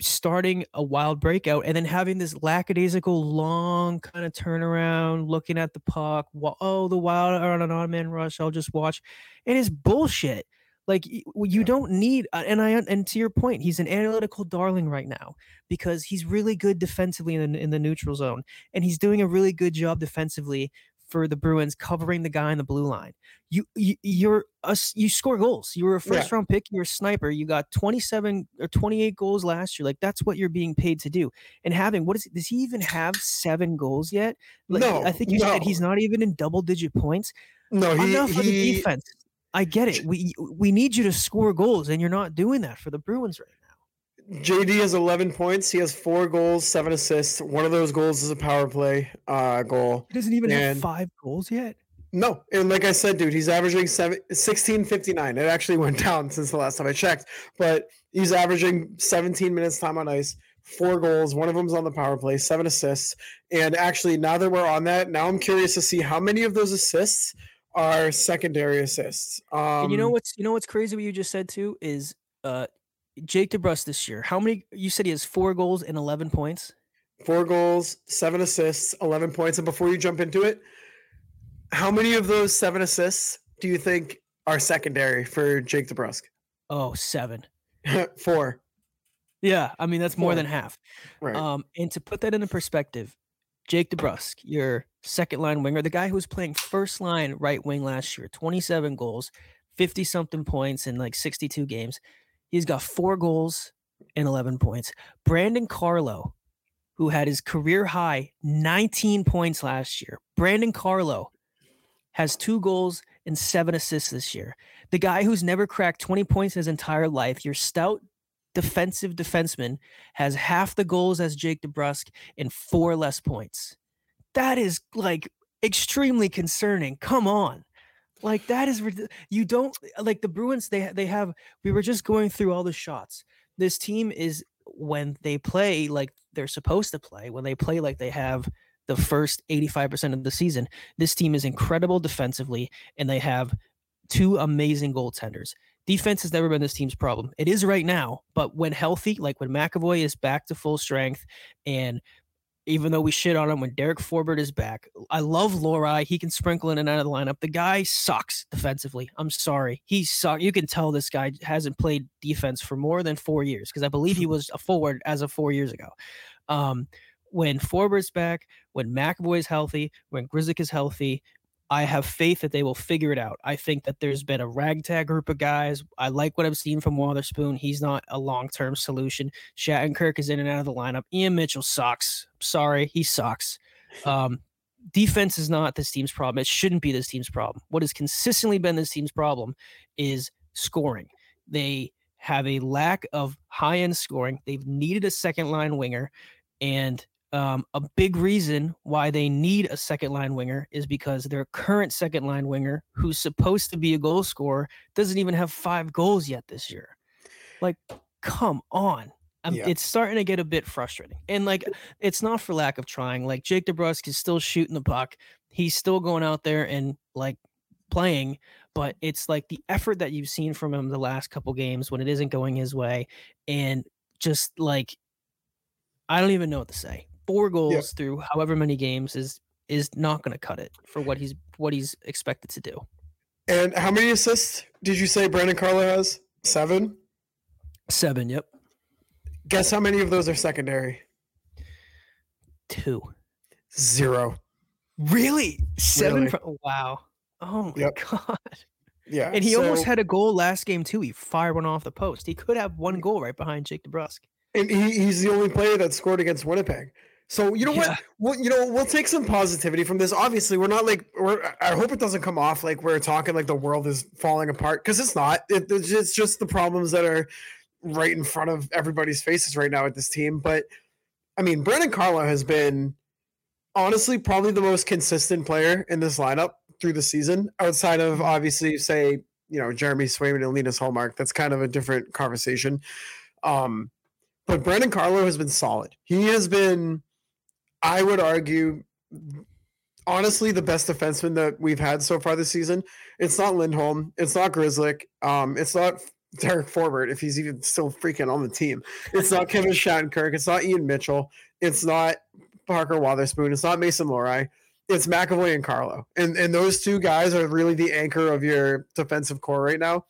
starting a wild breakout and then having this lackadaisical long kind of turnaround, looking at the puck. Oh, the wild are on an odd man rush. I'll just watch. And It is bullshit. Like you don't need, uh, and I and to your point, he's an analytical darling right now because he's really good defensively in in the neutral zone, and he's doing a really good job defensively for the Bruins covering the guy in the blue line. You, you you're a, you score goals. You were a first yeah. round pick. You're a sniper. You got 27 or 28 goals last year. Like that's what you're being paid to do. And having what is does he even have seven goals yet? Like, no, I think you no. said he's not even in double digit points. No, he, enough he, for the defense. I get it. We we need you to score goals, and you're not doing that for the Bruins right now. JD has 11 points. He has four goals, seven assists. One of those goals is a power play uh, goal. He doesn't even and have five goals yet. No, and like I said, dude, he's averaging seven, 1659. It actually went down since the last time I checked, but he's averaging 17 minutes time on ice, four goals. One of them's on the power play, seven assists. And actually, now that we're on that, now I'm curious to see how many of those assists are secondary assists. Um, and you know um, what's you know what's crazy? What you just said too is uh Jake DeBrusk this year. How many? You said he has four goals and eleven points. Four goals, seven assists, eleven points. And before you jump into it, how many of those seven assists do you think are secondary for Jake DeBrusk? Oh, seven. Four. Yeah, I mean that's more than half. Right. Um, and to put that into perspective, Jake DeBrusk, your second line winger, the guy who was playing first line right wing last year, 27 goals, 50 something points in like 62 games. He's got four goals and 11 points. Brandon Carlo, who had his career high 19 points last year, Brandon Carlo has two goals and seven assists this year. The guy who's never cracked 20 points in his entire life, your stout defensive defenseman, has half the goals as Jake DeBrusk and four less points. That is like extremely concerning. Come on. Like that is you don't like the Bruins. They they have. We were just going through all the shots. This team is when they play like they're supposed to play. When they play like they have the first 85% of the season. This team is incredible defensively, and they have two amazing goaltenders. Defense has never been this team's problem. It is right now, but when healthy, like when McAvoy is back to full strength and even though we shit on him when Derek Forbort is back. I love Lohrei. He can sprinkle in and out of the lineup. The guy sucks defensively. I'm sorry. He sucks. You can tell this guy hasn't played defense for more than four years because I believe he was a forward as of four years ago. Um, when Forbort's back, when McAvoy is healthy, when Grzelcyk is healthy, I have faith that they will figure it out. I think that there's been a ragtag group of guys. I like what I've seen from Wotherspoon. He's not a long term solution. Shattenkirk is in and out of the lineup. Ian Mitchell sucks. Sorry, he sucks. Um, defense is not this team's problem. It shouldn't be this team's problem. What has consistently been this team's problem is scoring. They have a lack of high end scoring. They've needed a second line winger, and um, a big reason why they need a second line winger is because their current second line winger, who's supposed to be a goal scorer, doesn't even have five goals yet this year. Like, come on. Yeah. It's starting to get a bit frustrating. And like, it's not for lack of trying. Like, Jake DeBrusk is still shooting the puck. He's still going out there and like playing, but it's like the effort that you've seen from him the last couple games when it isn't going his way. And just like, I don't even know what to say. Four goals through however many games is is not going to cut it for what he's what he's expected to do. And how many assists did you say Brandon Carlo has? Seven. Seven, yep, Guess how many of those are secondary? two. Zero. Really, seven? Really. From, wow. Oh my Yep. god! Yeah. And he almost had a goal last game too. He fired one off the post. He could have one goal right behind Jake DeBrusk. and he, he's the only player that scored against Winnipeg. So you know Yeah. what? Well, you know, we'll take some positivity from this. Obviously, we're not like we're. I hope it doesn't come off like we're talking like the world is falling apart because it's not. It, it's just- it's just the problems that are right in front of everybody's faces right now at this team. But I mean, Brandon Carlo has been honestly probably the most consistent player in this lineup through the season, outside of obviously say you know Jeremy Swayman and Linus Ullmark. That's kind of a different conversation. Um, but Brandon Carlo has been solid. He has been, I would argue, honestly, the best defenseman that we've had so far this season. It's not Lindholm. It's not Grzelcyk. Um, it's not Derek Forbort, if he's even still freaking on the team. It's not Kevin Shattenkirk. It's not Ian Mitchell. It's not Parker Wotherspoon. It's not Mason Lohrei. It's McAvoy and Carlo. And and those two guys are really the anchor of your defensive core right now.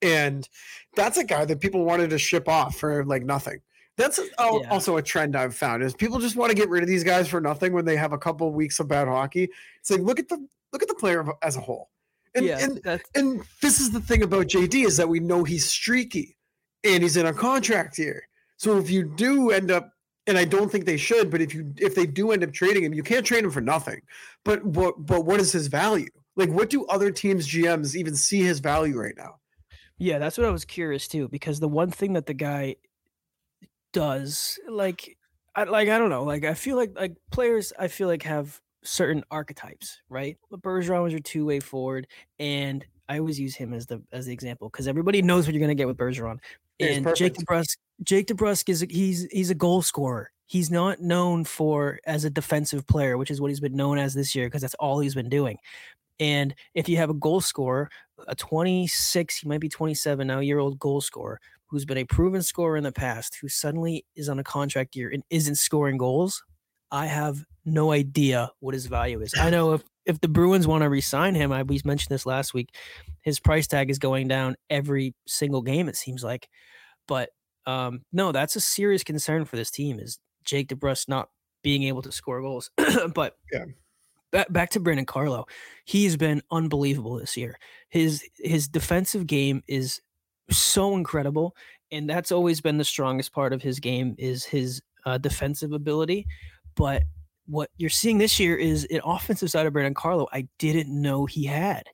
And that's a guy that people wanted to ship off for like nothing. That's al- Yeah. also a trend I've found is people just want to get rid of these guys for nothing when they have a couple of weeks of bad hockey. It's like look at the look at the player as a whole. And, yeah, and and this is the thing about JD is that we know he's streaky and he's in a contract year. So if you do end up and I don't think they should, but if you if they do end up trading him, you can't trade him for nothing. But what but what is his value? Like what do other teams GMs even see his value right now? Yeah, that's what I was curious too, because the one thing that the guy does, like, I like I don't know, like I feel like like players, I feel like have certain archetypes, right? Bergeron was your two way forward, and I always use him as the as the example because everybody knows what you're gonna get with Bergeron. And Jake. DeBrusk, Jake DeBrusk is a- he's he's a goal scorer. He's not known for as a defensive player, which is what he's been known as this year because that's all he's been doing. And if you have a goal scorer, a 26, he might be 27 now, year old goal scorer who's been a proven scorer in the past, who suddenly is on a contract year and isn't scoring goals, I have no idea what his value is. I know if if the Bruins want to re-sign him, I we mentioned this last week, his price tag is going down every single game. It seems like, but um, no, that's a serious concern for this team. Is Jake DeBrusk not being able to score goals? but Yeah. back back to Brandon Carlo, he's been unbelievable this year. His his defensive game is so incredible, and that's always been the strongest part of his game is his uh, defensive ability. But what you're seeing this year is an offensive side of Brandon Carlo I didn't know he had.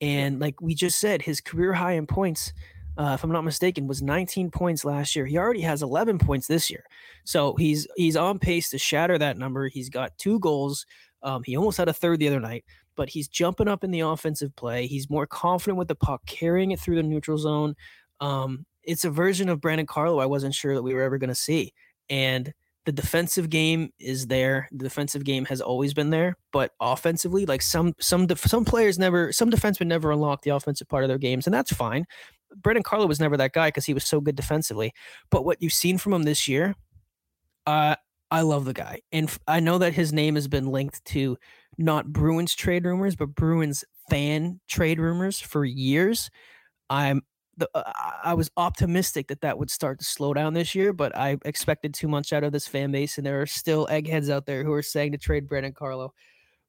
And like we just said, his career high in points, uh, if I'm not mistaken, was 19 points last year. He already has 11 points this year, so he's he's on pace to shatter that number. He's got two goals. Um, he almost had a third the other night, but he's jumping up in the offensive play. He's more confident with the puck, carrying it through the neutral zone. Um, it's a version of Brandon Carlo I wasn't sure that we were ever going to see, and the defensive game is there. The defensive game has always been there, but offensively, like some some some players never, some defensemen never unlock the offensive part of their games, and that's fine. Brendan Carlo was never that guy because he was so good defensively. But what you've seen from him this year, uh, I love the guy, and f- I know that his name has been linked to not Bruins trade rumors, but Bruins fan trade rumors for years. I'm the, uh, I- I was optimistic that that would start to slow down this year, but I expected too much out of this fan base, and there are still eggheads out there who are saying to trade Brandon Carlo.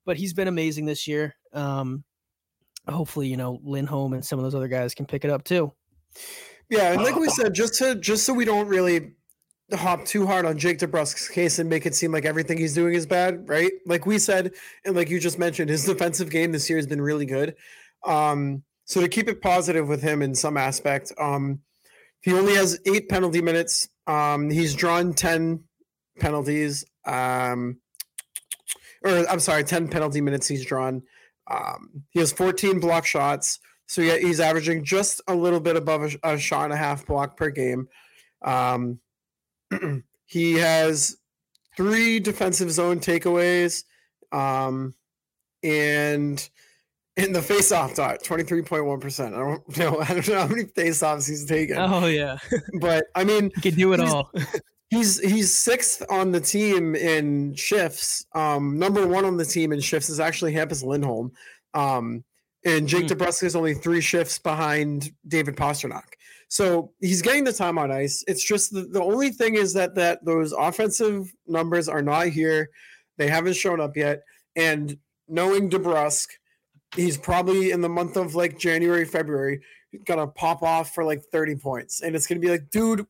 But he's been amazing this year. Um, hopefully, you know Lindholm and some of those other guys can pick it up too. Yeah, and like we said, just to just so we don't really hop too hard on Jake DeBrusk's case and make it seem like everything he's doing is bad, right? Like we said, and like you just mentioned, his defensive game this year has been really good. Um, so to keep it positive with him in some aspect, um, he only has eight penalty minutes. Um, he's drawn ten penalties. Um, or I'm sorry, 10 penalty minutes he's drawn. Um, he has 14 block shots. So yeah, he's averaging just a little bit above a, a shot and a half block per game. Um, he has three defensive zone takeaways. Um, and in the face-off dot, 23.1%. I don't know. I don't know how many face-offs he's taken. Oh yeah, But I mean, he can do it He's- all. He's he's sixth on the team in shifts. Um, number one on the team in shifts is actually Hampus Lindholm. Um, and Jake Hmm. DeBrusk is only three shifts behind David Pastrnak. So he's getting the time on ice. It's just the, the only thing is that that those offensive numbers are not here. They haven't shown up yet. And knowing DeBrusk, he's probably in the month of like January, February, gonna pop off for like 30 points. And it's gonna be like, dude,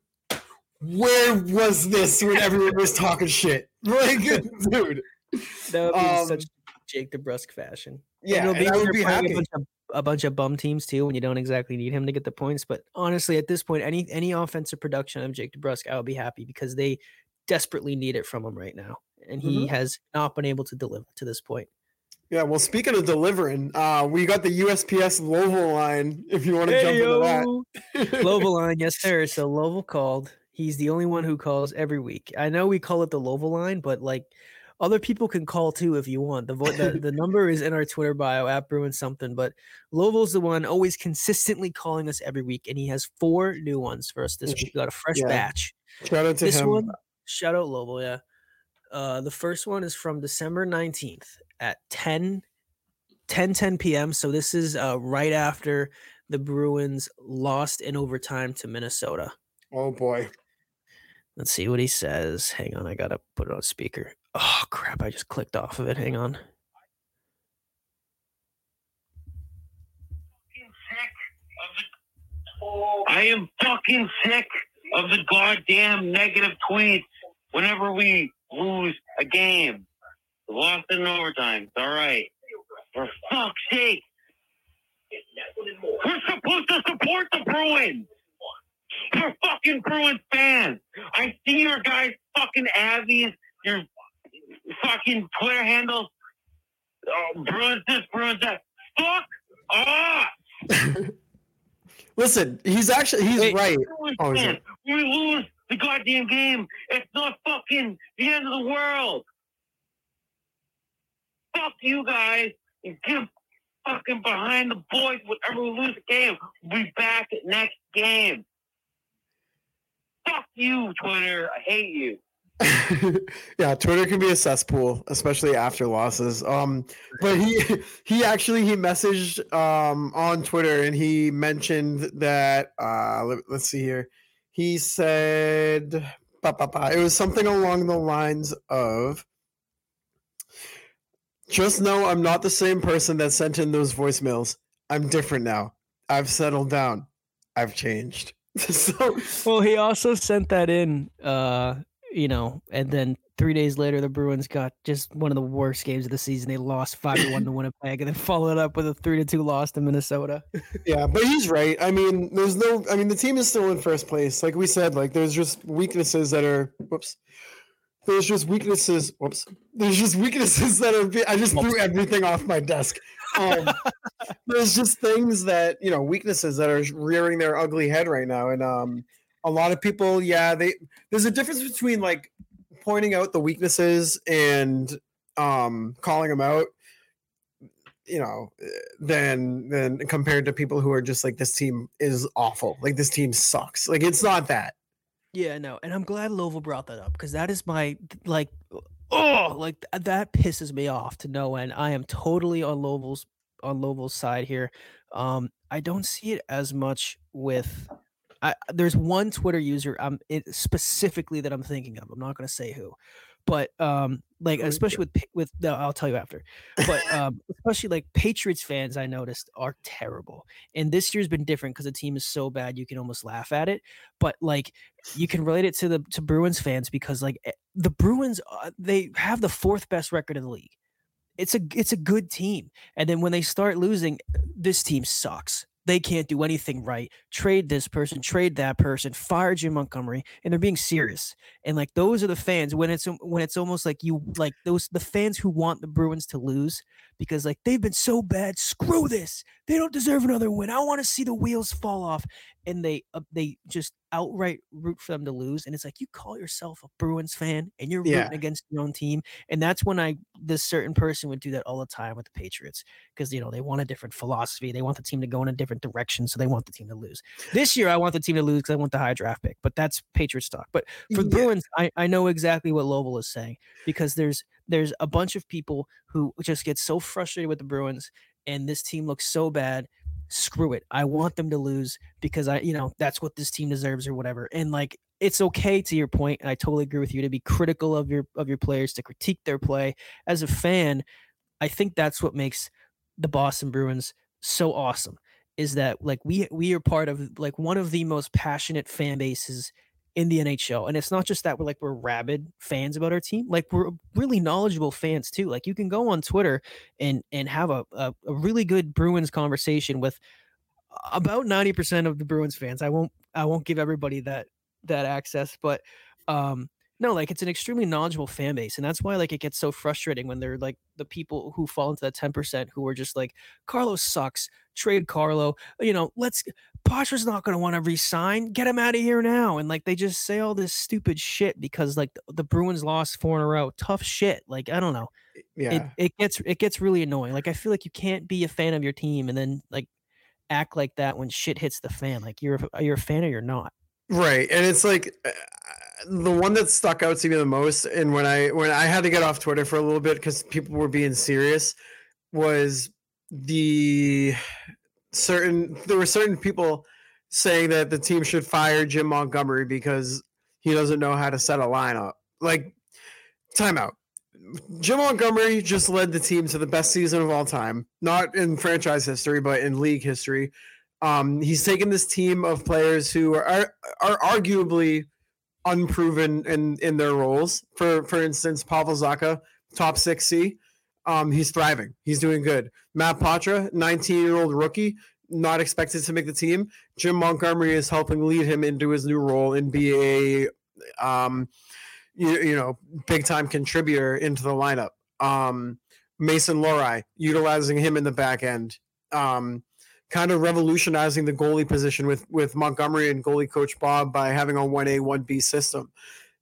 where was this when everyone was talking shit? Like, dude. That would be Um, such Jake DeBrusk fashion. Yeah, It'll and I would be happy. A bunch, of, a bunch of bum teams too, when you don't exactly need him to get the points. But honestly, at this point, any any offensive production of Jake DeBrusk, I would be happy because they desperately need it from him right now, and he Mm-hmm. has not been able to deliver to this point. Yeah, well, speaking of delivering, uh, we got the USPS Louisville line. If you want to jump into that, Lovell line, yes sir. So Lovell called. He's the only one who calls every week. I know we call it the Lovell line, but like other people can call too if you want. The vo- the, the number is in our Twitter bio at Bruin something, but Lovell's the one always consistently calling us every week, and he has four new ones for us this week. We got a fresh yeah. batch. shout out to This him. one, shout out Lovell, yeah. Uh, the first one is from December 19th at 10 10 10 p.m. So this is uh, right after the Bruins lost in overtime to Minnesota. Oh boy, Let's see what he says. Hang on, I gotta put it on speaker. Oh crap, I just clicked off of it. Hang on. I am fucking sick of the goddamn negative tweets whenever we lose a game. Lost in overtime. All right. For fuck's sake. We're supposed to support the Bruins. We're fucking Bruins fans. I see your guys' fucking avies, your fucking Twitter handles. Oh, Bruins this, Bruins that. Fuck off. listen, he's actually he's Wait. right. Oh, is fan. When we lose the goddamn game, it's not fucking the end of the world. Fuck you guys and get fucking behind the boys whenever we lose the game. We'll be back at next game. Fuck you, Twitter. I hate you. yeah, Twitter can be a cesspool, especially after losses. Um, but he he actually he messaged um on Twitter and he mentioned that uh let, us see here. He said ba, ba, ba. it was something along the lines of just know I'm not the same person that sent in those voicemails. I'm different now. I've settled down. I've changed. so Well, he also sent that in, uh, you know, and then three days later, the Bruins got just one of the worst games of the season. They lost five to one to Winnipeg, and then followed up with a three to two loss to Minnesota. Yeah, but he's right. I mean, there's no. I mean, the team is still in first place. Like we said, like there's just weaknesses that are. Whoops. There's just weaknesses. Whoops. There's just weaknesses that are. I just threw everything off my desk. Um, there's just things that you know, weaknesses that are rearing their ugly head right now, and um, a lot of people, yeah, they. There's a difference between like pointing out the weaknesses and um calling them out you know than than compared to people who are just like this team is awful like this team sucks like it's not that Yeah, no, and I'm glad Lovell brought that up because that is my like, oh, like th- that pisses me off to no end. I am totally on Lovell's on Lovell's side here. Um, I don't see it as much with. I, there's one Twitter user um it specifically that I'm thinking of. I'm not going to say who, but um like is especially with with no, I'll tell you after. But um especially like Patriots fans I noticed are terrible. And this year's been different because the team is so bad you can almost laugh at it. But like you can relate it to the to Bruins fans because like eh, the Bruins uh, they have the fourth best record in the league. It's a it's a good team. And then when they start losing, this team sucks. They can't do anything right. Trade this person, trade that person, fire Jim Montgomery, and they're being serious. And like those are the fans when it's when it's almost like you like those the fans who want the Bruins to lose because like they've been so bad. Screw this. They don't deserve another win. I want to see the wheels fall off. And they uh, they just outright root for them to lose. And it's like you call yourself a Bruins fan and you're Yeah. rooting against your own team. And that's when I this certain person would do that all the time with the Patriots because you know they want a different philosophy. They want the team to go in a different direction, so they want the team to lose. This year, I want the team to lose because I want the high draft pick. But that's Patriots talk. But for Yeah. Bruins, I, I know exactly what Lovell is saying because there's there's a bunch of people who just get so frustrated with the Bruins and this team looks so bad. Screw it. I want them to lose because I, you know, that's what this team deserves or whatever. And like it's okay to your point, and I totally agree with you to be critical of your of your players, to critique their play. As a fan, I think that's what makes the Boston Bruins so awesome is that like we we are part of like one of the most passionate fan bases in the NHL. And it's not just that we're like we're rabid fans about our team. Like we're really knowledgeable fans too. Like you can go on Twitter and and have a a, a really good Bruins conversation with about 90% of the Bruins fans. I won't I won't give everybody that that access, but um no, like it's an extremely knowledgeable fan base, and that's why like it gets so frustrating when they're like the people who fall into that ten percent who are just like Carlos sucks, trade Carlo, you know, let's Pastra's not going to want to resign, get him out of here now, and like they just say all this stupid shit because like the, the Bruins lost four in a row, tough shit. Like I don't know, Yeah. it it gets it gets really annoying. Like I feel like you can't be a fan of your team and then like act like that when shit hits the fan. Like you're a, you're a fan or you're not. Right, and it's like uh, the one that stuck out to me the most, and when I when I had to get off Twitter for a little bit because people were being serious, was the certain there were certain people saying that the team should fire Jim Montgomery because he doesn't know how to set a lineup. Like, timeout. Jim Montgomery just led the team to the best season of all time, not in franchise history, but in league history. Um, he's taken this team of players who are are, are arguably unproven in in their roles. For for instance, Pavel Zacha, top six C. Um, he's thriving. He's doing good. Matt Poitras, 19 year old rookie, not expected to make the team. Jim Montgomery is helping lead him into his new role and be a um, you, you know big time contributor into the lineup. Um, Mason Lohrei, utilizing him in the back end. Um, kind of revolutionizing the goalie position with with Montgomery and goalie coach Bob by having a 1A 1B system.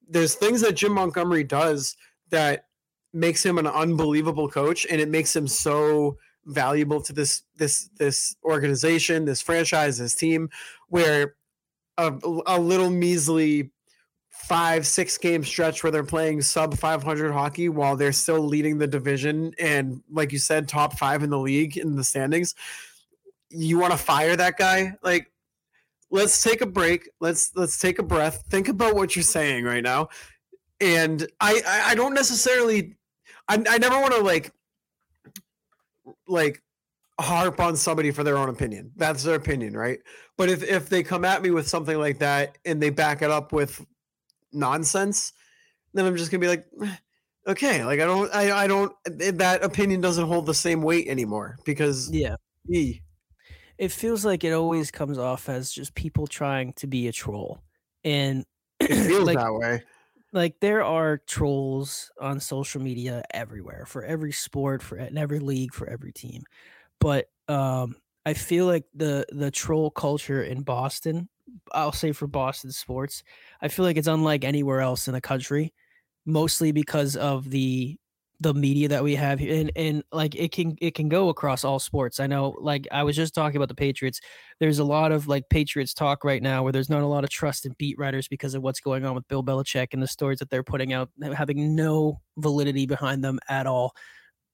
There's things that Jim Montgomery does that makes him an unbelievable coach and it makes him so valuable to this this this organization, this franchise, this team where a, a little measly five six game stretch where they're playing sub 500 hockey while they're still leading the division and like you said top 5 in the league in the standings you want to fire that guy? Like let's take a break. Let's let's take a breath. Think about what you're saying right now. And i i, I don't necessarily I, I never want to like like harp on somebody for their own opinion. That's their opinion right? But if if they come at me with something like that and they back it up with nonsense then i'm just gonna be like "Eh, okay like i don't i, I don't that opinion doesn't hold the same weight anymore because Yeah. e It feels like it always comes off as just people trying to be a troll. And it feels like that way like there are trolls on social media everywhere for every sport for in every league for every team but um i feel like the the troll culture in boston i'll say for boston sports i feel like it's unlike anywhere else in the country mostly because of the the media that we have here and and like it can it can go across all sports i know like i was just talking about the patriots there's a lot of like Patriots talk right now where there's not a lot of trust in beat writers because of what's going on with Bill Belichick and the stories that they're putting out having no validity behind them at all.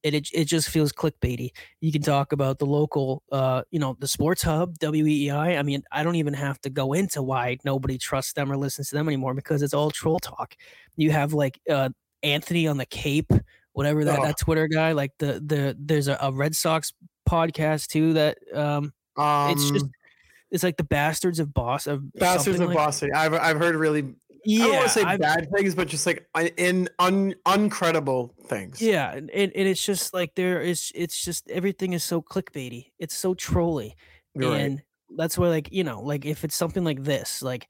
It, it, it just feels clickbaity. You can talk about the local, uh, you know, the Sports Hub, WEEI. I mean, I don't even have to go into why nobody trusts them or listens to them anymore because it's all troll talk. You have like uh, Anthony on the Cape, whatever that, Oh. that Twitter guy. Like the the there's a, a Red Sox podcast too that um um it's just it's like the bastards of boss of bastards of like- boston i've i've heard really Yeah, i don't want to say I've- bad things but just like in un uncredible things yeah, and, and it's just like there is it's just everything is so clickbaity. It's so trolly. You're right. and that's why, like, you know, like if it's something like this, like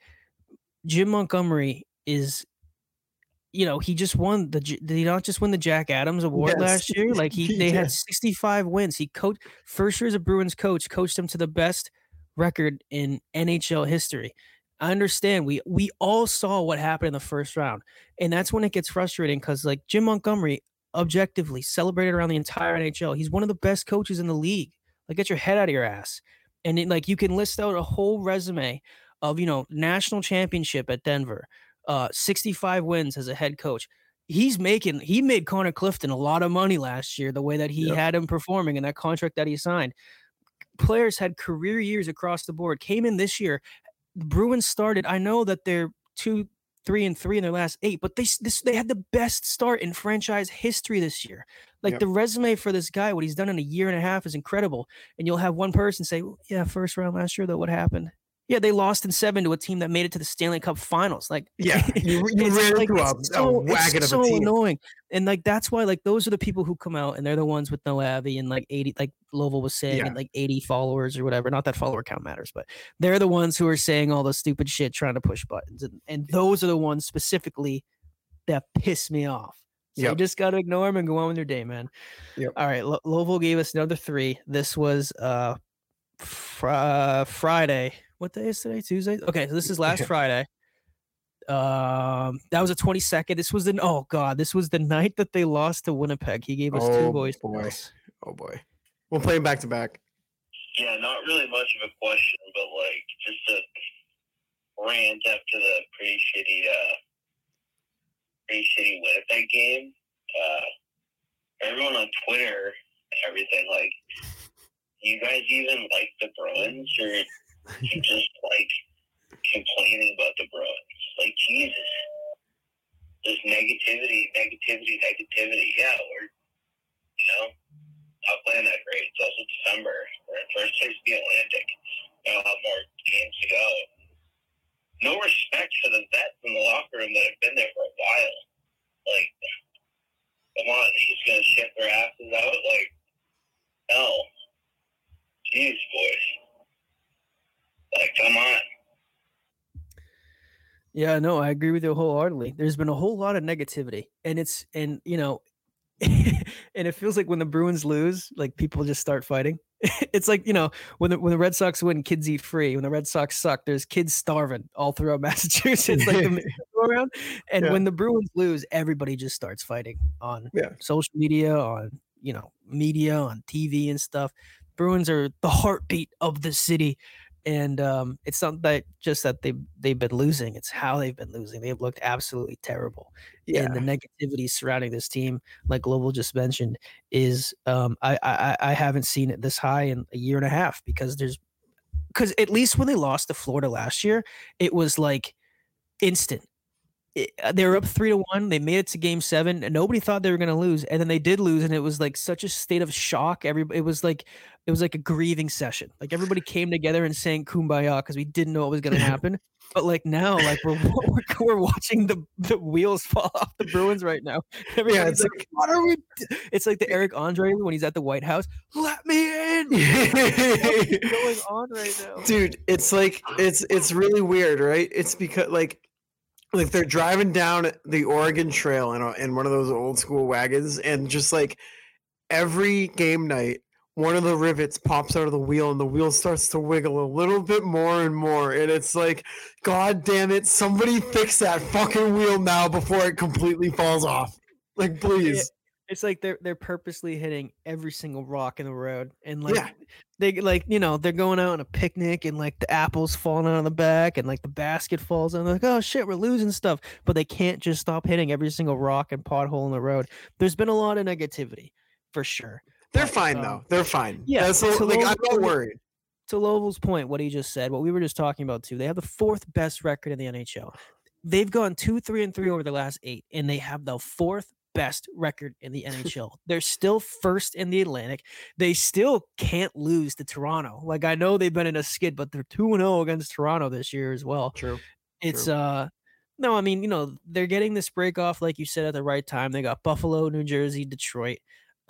Jim Montgomery is, you know, he just won the. Did he not just win the Jack Adams Award Yes. last year? Like he, they Yeah. had sixty five wins. He coached first year as a Bruins coach, coached them to the best record in NHL history. I understand. We we all saw what happened in the first round, and that's when it gets frustrating because like Jim Montgomery, objectively celebrated around the entire NHL. He's one of the best coaches in the league. Like, get your head out of your ass. And it, like, you can list out a whole resume of you know national championship at Denver, uh, 65 wins as a head coach. He's making he made Connor Clifton a lot of money last year. The way that he Yep. had him performing in that contract that he signed. Players had career years across the board. Came in this year. The Bruins started. I know that they're two, three, and three in their last eight, but they this they had the best start in franchise history this year. Like Yep. the resume for this guy, what he's done in a year and a half is incredible. And you'll have one person say, "Well, "Yeah, first round last year, though, what happened?" Yeah, they lost in seven to a team that made it to the Stanley Cup Finals. Like, Yeah, you, you ran like, into a, so, it's of so a annoying. And like that's why like those are the people who come out and they're the ones with no Avi and like 80 like Lovell was saying Yeah. and like 80 followers or whatever. Not that follower count matters, but they're the ones who are saying all the stupid shit trying to push buttons. And and those are the ones specifically that piss me off. So you just gotta ignore them and go on with your day, man. Yep. All right. Lo- Lovell gave us another three. This was uh fr- uh, Friday. What day is today? Tuesday. Okay, so this is last Friday. Um, that was the twenty second. This was the oh god, this was the night that they lost to Winnipeg. He gave us two Oh, boys. boy. notes. Oh boy, we'll play them back to back. Yeah, not really much of a question, but like just a rant after the pretty shitty, uh, pretty shitty Winnipeg game. Uh, everyone on Twitter and everything, like, you guys even like the Bruins, or you just like complaining about the Bruins? Like, Jesus, just negativity, negativity, negativity. Yeah, we're, you know, not playing that great. It's also December. We're in first place in the Atlantic. We'll have more games to go. No respect for the vets in the locker room that have been there for a while. Like, come on, he's gonna shit their asses out. Like, no, jeez, boys. Like, come on. Yeah, no, I agree with you wholeheartedly. There's been a whole lot of negativity, and it's and you know, and it feels like when the Bruins lose, like people just start fighting. it's like you know when the when the Red Sox win, kids eat free. When the Red Sox suck, there's kids starving all throughout Massachusetts, like the around. And Yeah. when the Bruins lose, everybody just starts fighting on Yeah. social media, on you know media, on TV and stuff. Bruins are the heartbeat of the city, and um, it's not that just that they they've been losing; it's how they've been losing. They've looked absolutely terrible, Yeah, and the negativity surrounding this team, like Global just mentioned, is um, I, I I haven't seen it this high in a year and a half because there's because at least when they lost to Florida last year, it was like instant. It- uh, they were up three to one. They made it to game seven, and nobody thought they were going to lose. And then they did lose, and it was like such a state of shock. Every it was like it was like a grieving session. Like everybody came together and sang "Kumbaya" because we didn't know what was going to happen. But like now, like we're we're, we're watching the the wheels fall off the Bruins right now. Everybody's it's like, "What are we?" d-" It's like the Eric Andre when he's at the White House. Let me in. Going on right now? dude it's like it's it's really weird right it's because like like they're driving down the oregon trail in, a, in one of those old school wagons and just like every game night one of the rivets pops out of the wheel and the wheel starts to wiggle a little bit more and more and it's like god damn it somebody fix that fucking wheel now before it completely falls off like please It's like they're they're purposely hitting every single rock in the road, and like Yeah. they like you know they're going out on a picnic, and like the apples falling out of the back, and like the basket falls, and they're like oh shit, we're losing stuff, but they can't just stop hitting every single rock and pothole in the road. There's been a lot of negativity, for sure. They're fine though they're fine yeah, That's so like i'm not worried to Lovell's point, what he just said, what we were just talking about too, they have the fourth best record in the NHL. They've gone two, three, and three over the last eight, and they have the fourth best record in the NHL. They're still first in the Atlantic. They still can't lose to Toronto. Like I know they've been in a skid, but they're two and zero against Toronto this year as well. true It's True. uh no, I mean, you know, they're getting this break off, like you said, at the right time. They got Buffalo, New Jersey, Detroit.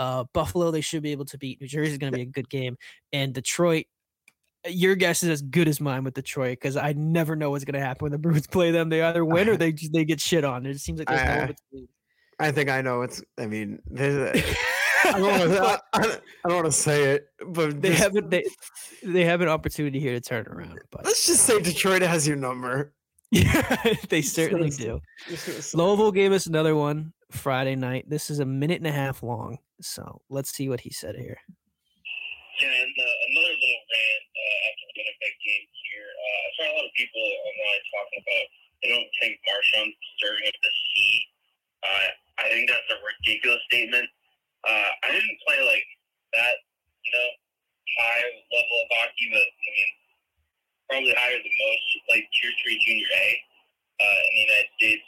Uh Buffalo, they should be able to beat. New Jersey is gonna be a good game. And Detroit, your guess is as good as mine with Detroit because I never know what's going to happen when the Bruins play them. They either win or they they get shit on. It seems like there's no I- in between. I think I know it's. I mean, there's a, I don't want to. I, I don't want to say it, but they just- haven't they they have an opportunity here to turn around, but let's just say Detroit has your number. Yeah, they certainly do. Just Lovell gave us another one Friday night. This is a minute and a half long, so let's see what he said here. Yeah, and uh, another little rant uh, after the Winnipeg game here. Uh, I saw a lot of people online talking about they don't think Marchand's deserving of the C. Uh, I think that's a ridiculous statement. Uh, I didn't play like that, you know, high level of hockey, but I mean, probably higher than most. Like tier three junior A uh, in the United States,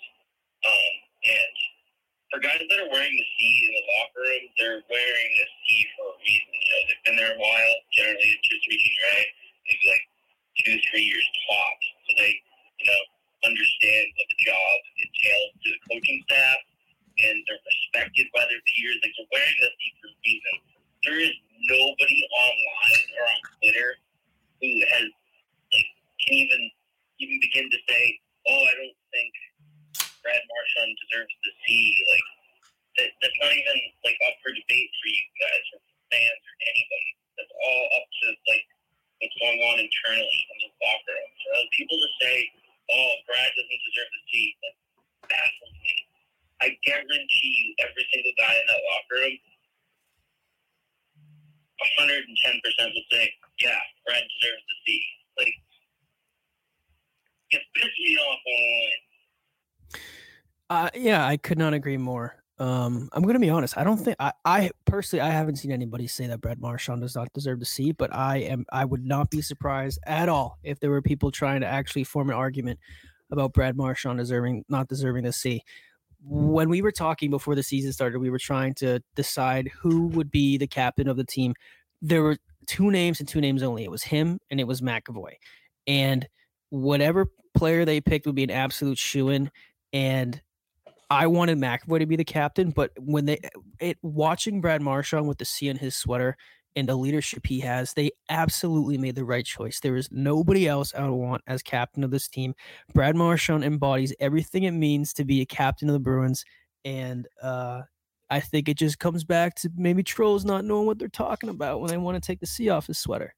um, and for guys that are wearing the C in the locker room, they're wearing the C for a reason. You know, they've been there a while. Generally, it's just three junior A, maybe like two, three years tops. So they, you know, understand what the job entails to the coaching staff, and they're respected by their peers. Like they're wearing the C for a reason. There is nobody online or on Twitter who has can even even begin to say, "Oh, I don't think Brad Marchand deserves the C. Like that, that's not even like up for debate for you guys or fans or anybody. That's all up to like what's going on internally in the locker room. For people to say, "Oh, Brad doesn't deserve the C," that baffles me. I guarantee you, every single guy in that locker room, hundred and ten percent will say, "Yeah, Brad deserves the C." Like, it pisses me off online. Uh, yeah, I could not agree more. Um, I'm gonna be honest. I don't think I, I personally I haven't seen anybody say that Brad Marchand does not deserve to see, but I am I would not be surprised at all if there were people trying to actually form an argument about Brad Marchand deserving not deserving to see. When we were talking before the season started, we were trying to decide who would be the captain of the team. There were two names and two names only. It was him and it was McAvoy. And whatever player they picked would be an absolute shoe in. And I wanted McAvoy to be the captain, but when they it watching Brad Marchand with the C on his sweater and the leadership he has, they absolutely made the right choice. There is nobody else I would want as captain of this team. Brad Marchand embodies everything it means to be a captain of the Bruins, and uh, I think it just comes back to maybe trolls not knowing what they're talking about when they want to take the C off his sweater.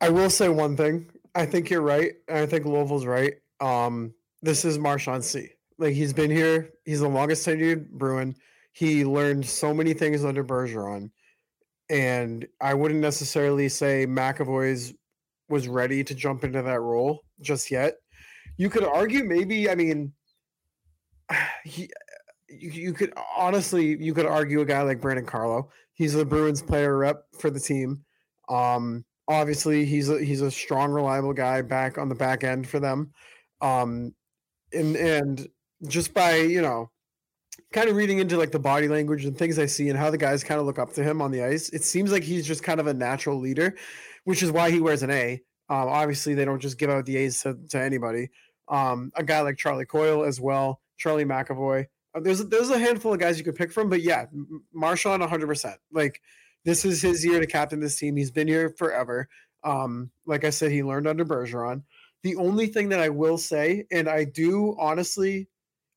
I will say one thing. I think you're right. I think Louisville's right. Um, this is Marchand C. Like he's been here. He's the longest tenured Bruin. He learned so many things under Bergeron, and I wouldn't necessarily say McAvoy's was ready to jump into that role just yet. You could argue maybe. I mean, he. You, you could honestly, you could argue a guy like Brandon Carlo. He's the Bruins player rep for the team. Um, obviously he's a, he's a strong, reliable guy back on the back end for them. Um, and and just by you know, kind of reading into like the body language and things I see and how the guys kind of look up to him on the ice, it seems like he's just kind of a natural leader, which is why he wears an A. Um, obviously, they don't just give out the A's to, to anybody. Um, a guy like Charlie Coyle as well, Charlie McAvoy. Uh, there's there's a handful of guys you could pick from, but yeah, M- Marchand 100. percent Like this is his year to captain this team. He's been here forever. Um, like I said, he learned under Bergeron. The only thing that I will say, and I do honestly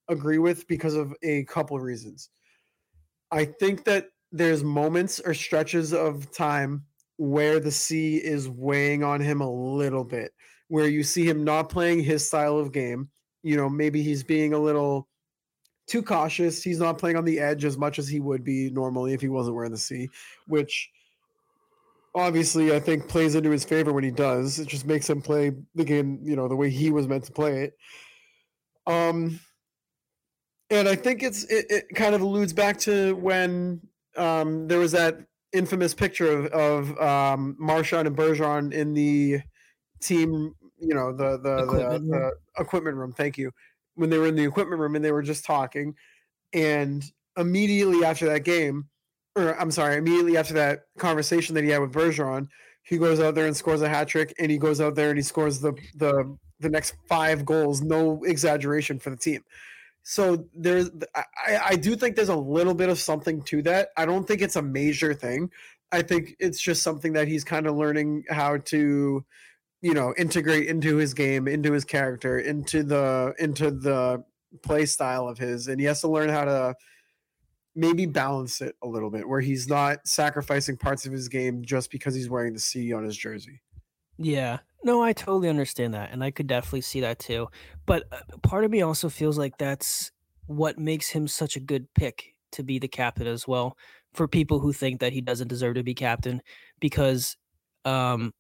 agree with because of a couple of reasons. I think that there's moments or stretches of time where the C is weighing on him a little bit, where you see him not playing his style of game. You know, maybe he's being a little too cautious. He's not playing on the edge as much as he would be normally if he wasn't wearing the C, which obviously I think plays into his favor when he does. It just makes him play the game, you know, the way he was meant to play it. Um and I think it's it, it kind of alludes back to when um there was that infamous picture of, of um Marchand and Bergeron in the team, you know, the the Equipment the, room. the equipment room, thank you. When they were in the equipment room and they were just talking and immediately after that game or I'm sorry, immediately after that conversation that he had with Bergeron, he goes out there and scores a hat trick, and he goes out there and he scores the the the next five goals, no exaggeration for the team. So there's, I, I do think there's a little bit of something to that. I don't think it's a major thing. I think it's just something that he's kind of learning how to, you know, integrate into his game, into his character, into the into the play style of his, and he has to learn how to maybe balance it a little bit, where he's not sacrificing parts of his game just because he's wearing the C on his jersey. Yeah. No, I totally understand that. And I could definitely see that too. But uh, part of me also feels like that's what makes him such a good pick to be the captain as well for people who think that he doesn't deserve to be captain because um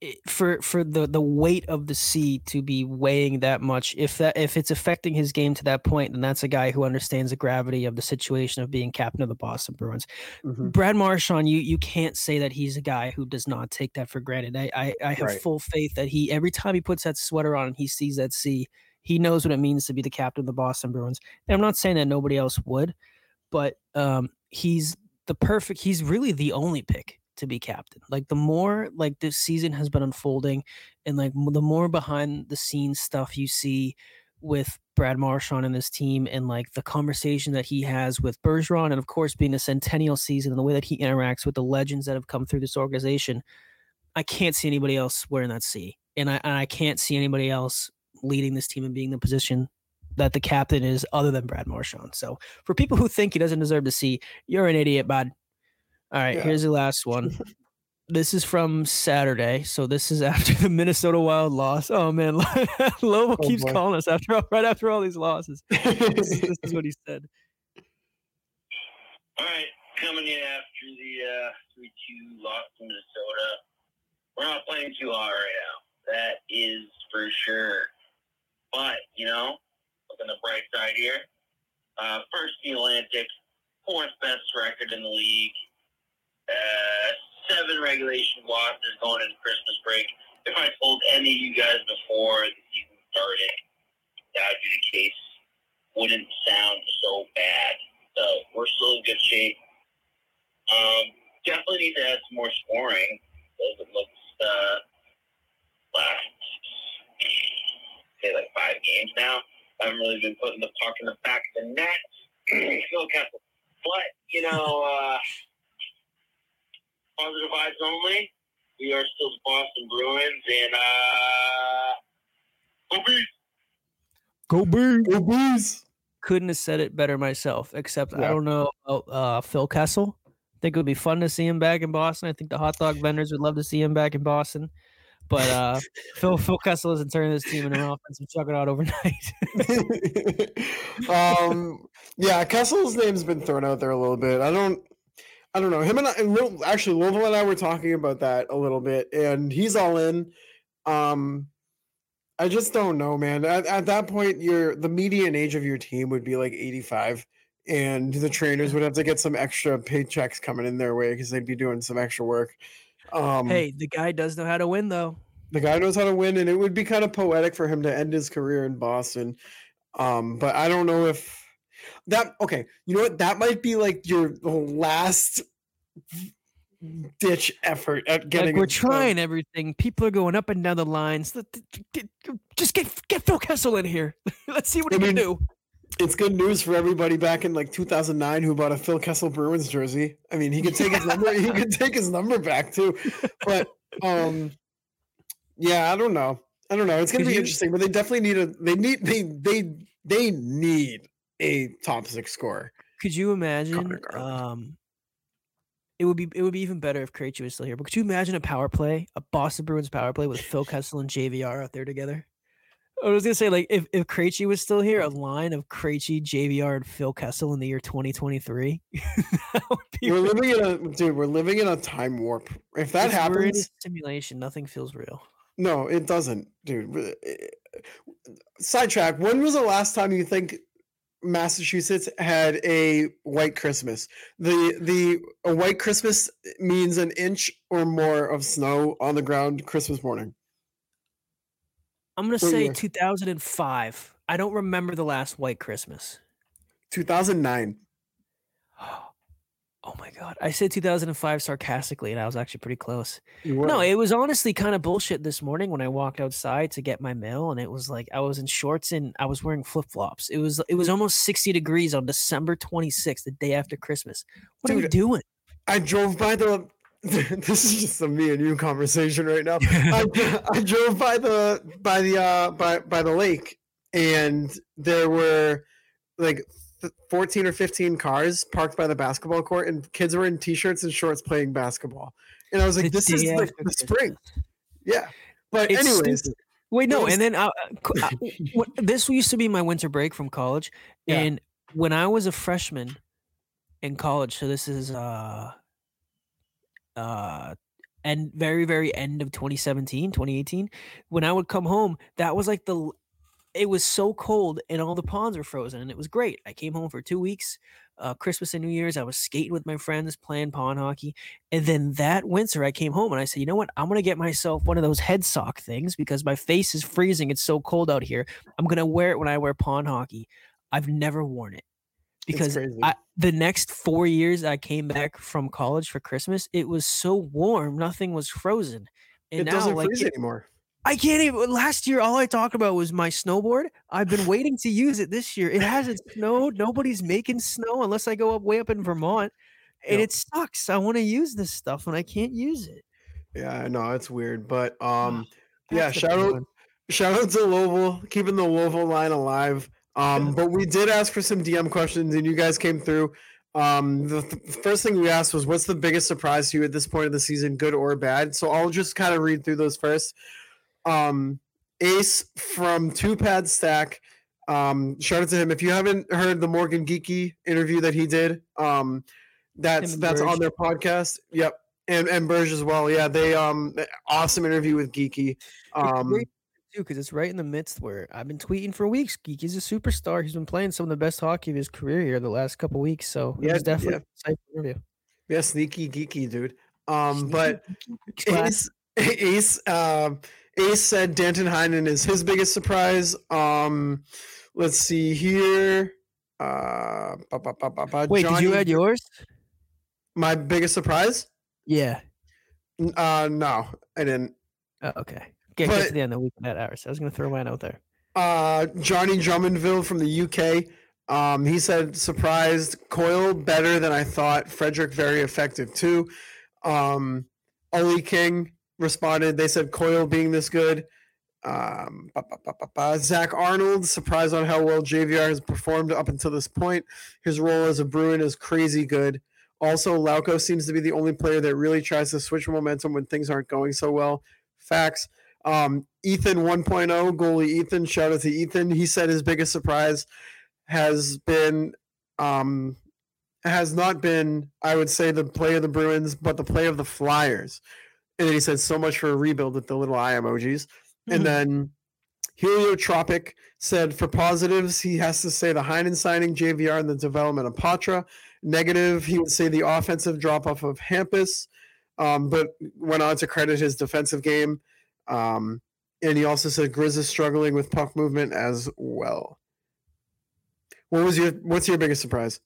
it- for for the the weight of the C to be weighing that much if that if it's affecting his game to that point then that's a guy who understands the gravity of the situation of being captain of the Boston Bruins Mhm. Brad Marchand, you you can't say that he's a guy who does not take that for granted. I I, I have Right. full faith that he every time he puts that sweater on and he sees that C, he knows what it means to be the captain of the Boston Bruins. And I'm not saying that nobody else would, but um, he's the perfect. He's really the only pick to be captain. Like the more like this season has been unfolding, and like the more behind the scenes stuff you see with Brad Marchand and this team and like the conversation that he has with Bergeron and of course being a centennial season and the way that he interacts with the legends that have come through this organization, I can't see anybody else wearing that C. And I and I can't see anybody else leading this team and being the position that the captain is other than Brad Marchand. So for people who think he doesn't deserve to see, you're an idiot, bud. All right, Yeah. here's the last one. This is from Saturday, so this is after the Minnesota Wild loss. Oh man, Lobo Oh, keeps boy. calling us after all, right after all these losses. This is, this is what he said. All right, coming in after the uh, 3 2 loss to Minnesota. We're not playing too hard right now. That is for sure. But, you know, look on the bright side here. Uh, first the Atlantic, fourth best record in the league. Uh, seven regulation losses going into Christmas break. If I told any of you guys before the season started that would be the case, wouldn't sound so bad. So we're still in good shape. Um, definitely need to add some more scoring. As it looks uh, last say like five games now. I haven't really been putting the puck in the back of the net. Phil Kessel. But, you know, uh, positive vibes only. We are still the Boston Bruins and uh go Bees! Go big. Go Blues! Couldn't have said it better myself, except I don't know about uh, Phil Kessel. I think it would be fun to see him back in Boston. I think the hot dog vendors would love to see him back in Boston. But uh, Phil Phil Kessel isn't turning this team into an offensive juggernaut overnight. um, yeah, Kessel's name's been thrown out there a little bit. I don't, I don't know. Him and I, and Lil- actually, Louisville and I were talking about that a little bit, and he's all in. Um, I just don't know, man. At, at that point, your the median age of your team would be like eighty five, and the trainers would have to get some extra paychecks coming in their way because they'd be doing some extra work. Um, hey, the guy does know how to win, though. the guy knows how to win, and it would be kind of poetic for him to end his career in Boston. Um, but I don't know if that okay. You know what? That might be like your last ditch effort at getting. like we're trying everything. People are going up and down the lines. Just get get Phil Kessel in here. Let's see what I he can do. It's good news for everybody back in like 2009 who bought a Phil Kessel Bruins jersey. I mean, he could take his number. He could take his number back too. But um, yeah, I don't know. I don't know. It's gonna be you- interesting, but they definitely need a. They need they they they need a top six scorer. Could you imagine? Um, it would be it would be even better if Krejci was still here. But could you imagine a power play, a Boston Bruins power play with Phil Kessel and JVR out there together? I was gonna say like if if Krejci was still here, a line of Krejci, JVR, and Phil Kessel in the year 2023. we're really- living in a dude. We're living in a time warp. If that if we're in a happens, simulation, nothing feels real. no, it doesn't, dude. Eh, Sidetrack. When was the last time you think Massachusetts had a white Christmas? The the a white Christmas means an inch or more of snow on the ground Christmas morning. I'm gonna say year? 2005. I don't remember the last White Christmas. 2009. Oh my god! I said 2005 sarcastically, and I was actually pretty close. You were. No, it was honestly kind of bullshit this morning when I walked outside to get my mail, and it was like I was in shorts and I was wearing flip flops. It was it was almost 60 degrees on December 26th, the day after Christmas. What are we Dude, doing? I drove by the. This is just a me and you conversation right now. I, I drove by the by the uh by by the lake, and there were like 14 or 15 cars parked by the basketball court, and kids were in t-shirts and shorts playing basketball. And I was like, "This is the, the spring." Yeah, but It's anyways, stupid. Wait, no, was- and then uh, co- uh, this used to be my winter break from college, Yeah. and when I was a freshman in college, so this is uh uh and very very end of 2017 2018 when i would come home that was like the it was so cold and all the ponds were frozen and it was great i came home for two weeks uh, christmas and new year's i was skating with my friends playing pond hockey and then that winter i came home and i said you know what i'm going to get myself one of those head sock things because my face is freezing it's so cold out here i'm going to wear it when i wear pond hockey i've never worn it because. I, the next four years I came back from college for Christmas, it was so warm, nothing was frozen. And it now, doesn't like, freeze it- anymore. I can't even. Last year, all I talked about was my snowboard. I've been waiting to use it this year. It hasn't snowed. Nobody's making snow unless I go up way up in Vermont, and Yep. it sucks. I want to use this stuff and I can't use it. Yeah, I know it's weird, but um, yeah, the shout out one. shout out to Louisville, keeping the Louisville line alive. Um, but we did ask for some DM questions, and you guys came through. Um, the th- first thing we asked was, "What's the biggest surprise to you at this point of the season, good or bad?" So I'll just kind of read through those first. Um, Ace from Two Pad Stack. Um, shout out to him. If you haven't heard the Morgan Geekie interview that he did, um, that's that's on their podcast. Yep, and and Burge as well. Yeah, they um awesome interview with Geekie. Um, too because it's right in the midst where I've been tweeting for weeks. Geekie's a superstar. He's been playing some of the best hockey of his career here the last couple weeks. So Yeah, was definitely yeah. interview. Yeah, sneaky geeky dude. Um, but. Ace, Ace, um, Ace said Danton Heinen is his biggest surprise. Um, let's see here. Uh, Wait, did you Johnny- add yours? my biggest surprise? Yeah. Uh, no, I didn't. Oh, okay. Get, get But- to the end of the week that hour. So I was gonna throw mine out there. Uh, Johnny Drummondville from the UK. Um, he said surprised Coyle better than I thought. Frederic very effective too. Um, Ollie King responded. They said Coyle being this good. Um, ba- ba- ba- ba- ba. Zach Arnold surprised on how well JVR has performed up until this point. His role as a Bruin is crazy good. Also, Lauko seems to be the only player that really tries to switch momentum when things aren't going so well. Facts. Um, Ethan 1.0 goalie Ethan. Shout out to Ethan. He said his biggest surprise has been um, has not been, I would say, the play of the Bruins, but the play of the Flyers. And then he said so much for a rebuild with the little eye emojis. And then Heliotropic said for positives, he has to say the Heinen signing, JVR, and the development of Poitras. Negative, he would say the offensive drop off of Hampus, um, but went on to credit his defensive game. Um, and he also said Grizz is struggling with puck movement as well. What was your what's your biggest surprise?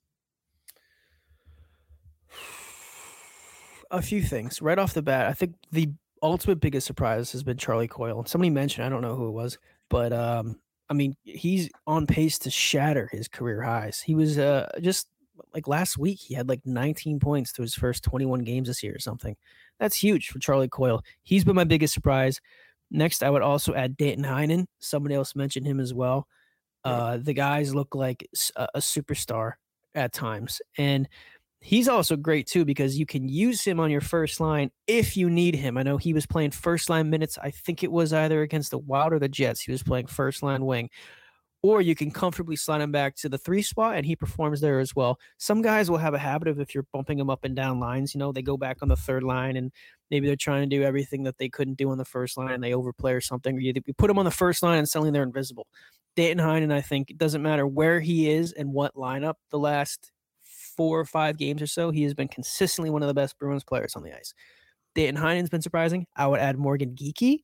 A few things right off the bat. I think the ultimate biggest surprise has been Charlie Coyle. Somebody mentioned, I don't know who it was, but um, I mean, he's on pace to shatter his career highs. He was uh, just like last week, he had like 19 points to his first 21 games this year or something. That's huge for Charlie Coyle. He's been my biggest surprise. Next, I would also add Danton Heinen. Somebody else mentioned him as well. Uh, the guys look like a superstar at times. And he's also great too because you can use him on your first line if you need him. I know he was playing first line minutes. I think it was either against the Wild or the Jets. He was playing first line wing. Or you can comfortably slide him back to the three spot and he performs there as well. Some guys will have a habit of if you're bumping them up and down lines, you know, they go back on the third line and maybe they're trying to do everything that they couldn't do on the first line and they overplay or something. Or you, put them on the first line and suddenly they're invisible. Danton Heinen, I think, it doesn't matter where he is and what lineup the last four or five games or so, he has been consistently one of the best Bruins players on the ice. Danton Heinen's been surprising. I would add Morgan Geekie.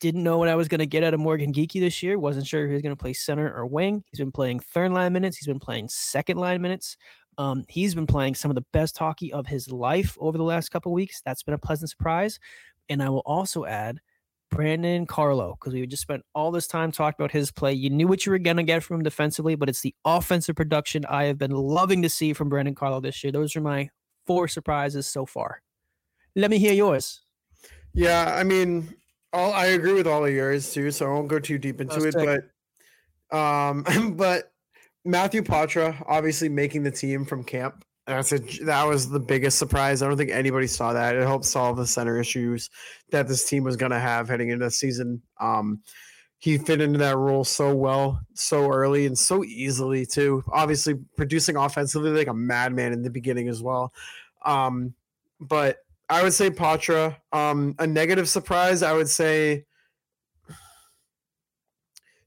Didn't know what I was going to get out of Morgan Geekie this year. Wasn't sure if he was going to play center or wing. He's been playing third line minutes. He's been playing second line minutes. Um, he's been playing some of the best hockey of his life over the last couple weeks. That's been a pleasant surprise. And I will also add Brandon Carlo because we just spent all this time talking about his play. You knew what you were going to get from him defensively, but it's the offensive production I have been loving to see from Brandon Carlo this year. Those are my four surprises so far. Let me hear yours. Yeah, I mean, all I agree with all of yours too, so I won't go too deep into it. sick. But, um, but Matthew Poitras obviously making the team from camp. That's a that was the biggest surprise. I don't think anybody saw that. It helped solve the center issues that this team was going to have heading into the season. Um, he fit into that role so well, so early, and so easily too. Obviously, producing offensively like a madman in the beginning as well. Um, but I would say Poitras. Um, a negative surprise, I would say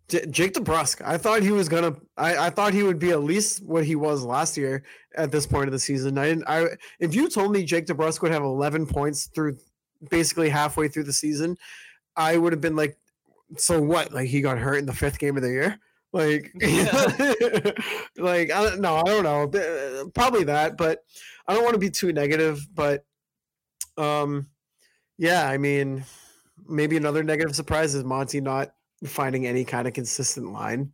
Jake DeBrusk. I thought he was gonna. I, I thought he would be at least what he was last year at this point of the season. I didn't. I if you told me Jake DeBrusk would have 11 points through basically halfway through the season, I would have been like, so what? Like he got hurt in the fifth game of the year. Like, like I don't know. I don't know. Probably that, but I don't want to be too negative. But um, yeah. I mean, maybe another negative surprise is Monty not finding any kind of consistent line.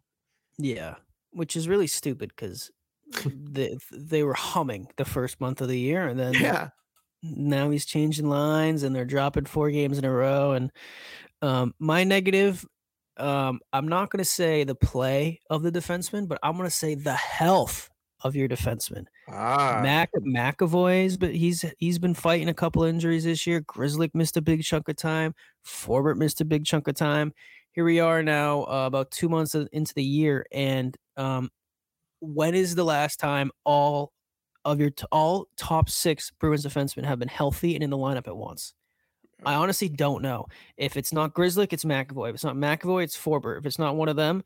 Yeah, which is really stupid because they they were humming the first month of the year, and then Yeah. now he's changing lines, and they're dropping four games in a row. And um, my negative, um, I'm not going to say the play of the defenseman, but I'm going to say the health of your defenseman. Ah. Mac McAvoy's, but he's he's been fighting a couple injuries this year. Grizzly missed a big chunk of time. Forbort missed a big chunk of time. Here we are now, uh, about two months into the year, and um, when is the last time all of your t- all top six Bruins defensemen have been healthy and in the lineup at once? I honestly don't know. If it's not Grizzly, it's McAvoy. If it's not McAvoy, it's Forbort. If it's not one of them,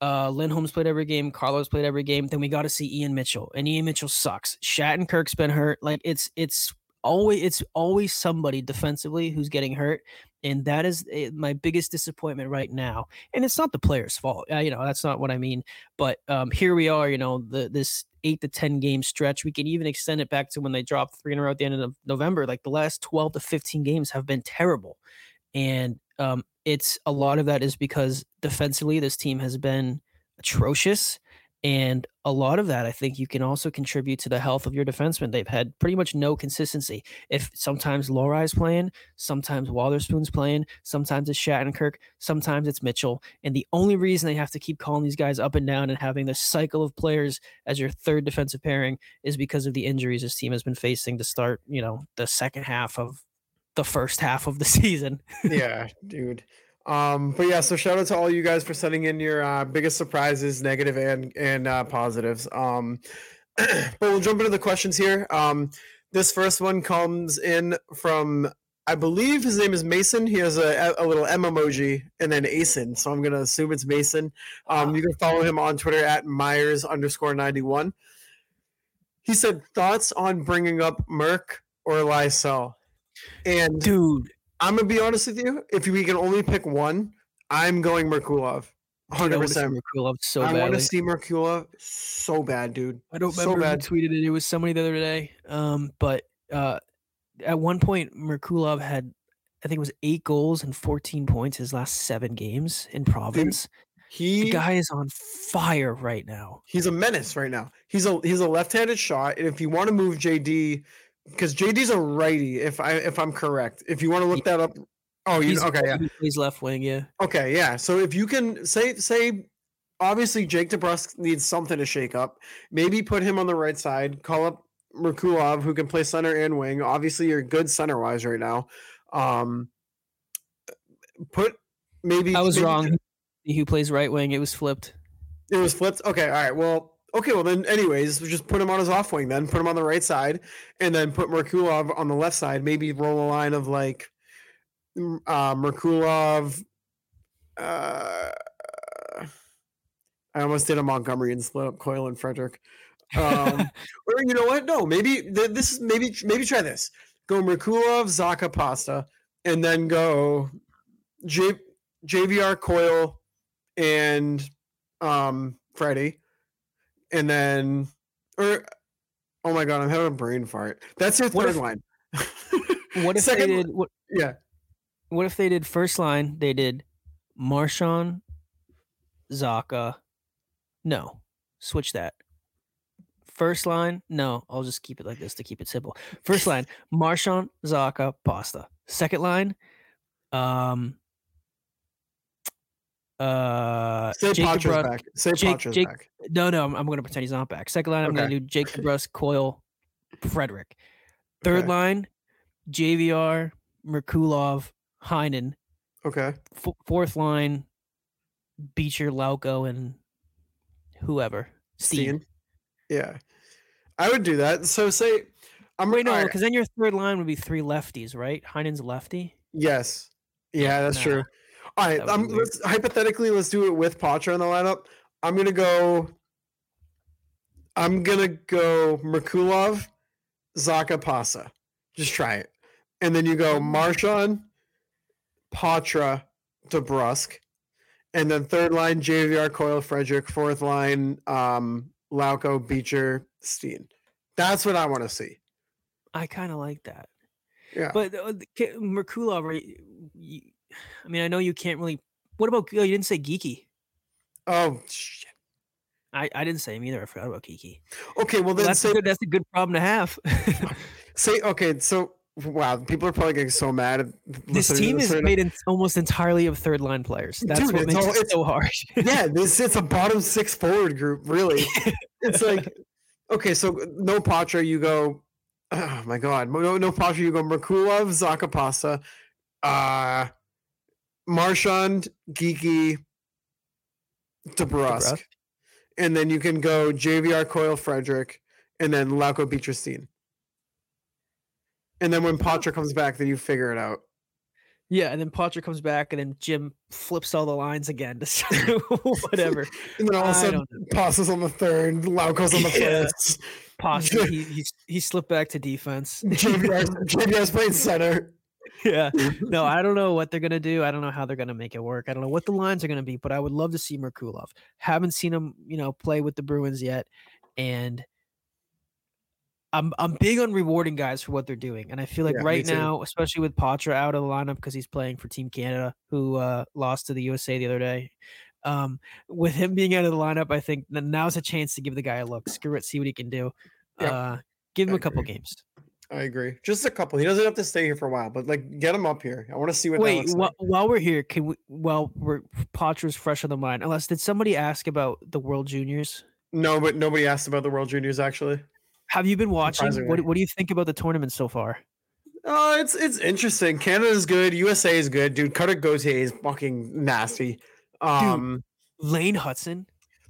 uh, Lindholm's played every game. Carlo's played every game. Then we got to see Ian Mitchell, and Ian Mitchell sucks. Shattenkirk's been hurt. Like it's it's always it's always somebody defensively who's getting hurt, and that is eh, my biggest disappointment right now. And it's not the player's fault. Uh, you know that's not what I mean. But um, here we are. You know the this eight to ten game stretch. We can even extend it back to when they dropped three in a row at the end of November. Like the last twelve to fifteen games have been terrible, and um, it's a lot of that is because defensively this team has been atrocious. And a lot of that, I think, you can also contribute to the health of your defensemen. They've had pretty much no consistency. If sometimes Lohrei's playing, sometimes Wotherspoon's playing, sometimes it's Shattenkirk, sometimes it's Mitchell. And the only reason they have to keep calling these guys up and down and having this cycle of players as your third defensive pairing is because of the injuries this team has been facing to start, you know, the second half of the first half of the season. yeah, dude. Um, but yeah, so shout out to all you guys for sending in your uh, biggest surprises, negative and and uh, positives. Um, but we'll jump into the questions here. Um, this first one comes in from I believe his name is Mason. He has a, a little M emoji and then Asen, so I'm gonna assume it's Mason. Um, you can follow him on Twitter at Myers underscore ninety one. He said thoughts on bringing up Merck or Lysell, and Dude, I'm gonna be honest with you. If we can only pick one, I'm going Merkulov. I Hundred percent. Merkulov so I want to see Merkulov so bad, dude. I don't so remember bad. who tweeted it. It was somebody the other day. Um, but uh, at one point, Merkulov had, I think it was eight goals and 14 points his last seven games in Providence. the He guy is on fire right now. he's a menace right now. He's a he's a left-handed shot, and if you want to move JD, because JD's a righty, if I if I'm correct. If you want to look that up, oh, you He's okay? Yeah, He plays left wing. Yeah. Okay, yeah. So if you can say say obviously Jake DeBrusk needs something to shake up. Maybe put him on the right side, call up Merkulov who can play center and wing. Obviously you're good center wise right now. Um put maybe I was maybe- wrong. Who plays right wing? It was flipped. It was flipped. Okay, all right. Well, okay, well then anyways, just put him on his off wing then, put him on the right side, and then put Merkulov on the left side. Maybe roll a line of like uh Merkulov uh I almost did a Montgomery and split up Coyle and Frederic. Um, or you know what? No, maybe th- this is maybe maybe try this. Go Merkulov, Zacha, Pasta, and then go J, JVR, Coyle, and um Freddie, and then or oh my god, I'm having a brain fart. That's your What third if- line. What if Second they did? What, Yeah, what if they did first line? They did Marchand, Zacha. No, switch that. First line, no, I'll just keep it like this to keep it simple. First line, Marchand, Zacha, Pasta. Second line, um, uh, Say Jacob Russ- back. Say Jake- Poitras's Jake- back. No, no, I'm, I'm going to pretend he's not back. Second line, I'm going to do Jake Russ, Coyle, Frederic. Third Okay. line, JVR, Merkulov, Heinen. Okay. F- fourth line, Beecher, Lauko, and whoever. Steen. Yeah. I would do that. So say I'm Wait, no, because then your third line would be three lefties, right? Heinen's lefty. Yes. Yeah, that's Nah, true. All right. Um, let's hypothetically let's do it with Poitras in the lineup. I'm gonna go. I'm gonna go Merkulov, Zacha, Pasa. Just try it, and then you go Marchand, Poitras, DeBrusk, and then third line JVR, Coyle Frederic. Fourth line, um, Lauko, Beecher, Steen. That's what I want to see. I kind of like that. Yeah. But uh, Merkulov, right, I mean, I know you can't really. What about? Oh, you didn't say Geekie. Oh shit. I, I didn't say him either. I forgot about Geekie. Okay. Well Well, then that's say a good. That's a good problem to have. Say okay, so wow, people are probably getting so mad. At this team is right made in, almost entirely of third line players. That's Dude, what it's makes all- it so hard. yeah, this it's a bottom six forward group, really. it's like okay, so no Poitras, you go. Oh my god, no no Poitras, you go Merkulov, Zakapasa, uh, Marchand, Geekie, DeBrusk, DeBrusk. and then you can go JVR, Coyle, Frederic, and then Lauko Beatristein. And then when Poitras comes back, then you figure it out. Yeah, and then Poitras comes back, and then Jim flips all the lines again to whatever. And then all of a sudden, Pasa's on the third, Lauko's on the Yeah. first. Possibly he, he he slipped back to defense. JVR's, JVR's playing center. Yeah. No, I don't know what they're gonna do. I don't know how they're gonna make it work. I don't know what the lines are gonna be, but I would love to see Merkulov. Haven't seen him, you know, play with the Bruins yet, and I'm I'm big on rewarding guys for what they're doing. And I feel like Yeah, right now, especially with Poitras out of the lineup because he's playing for Team Canada, who uh, lost to the USA the other day. Um, with him being out of the lineup, I think that now's a chance to give the guy a look. Screw it, see what he can do. Yep, Uh, give him a couple games. I agree. Just a couple. He doesn't have to stay here for a while, but like get him up here. I want to see what that Wait, looks wh- like. while we're here, can we? While we're Poitras's fresh on the mind, unless did somebody ask about the World Juniors? No, but nobody asked about the World Juniors actually. Have you been watching? What, what do you think about the tournament so far? Oh, it's it's interesting. Canada's good. USA is good, dude. Cutter Gauthier is fucking nasty. Um, Lane Hutson.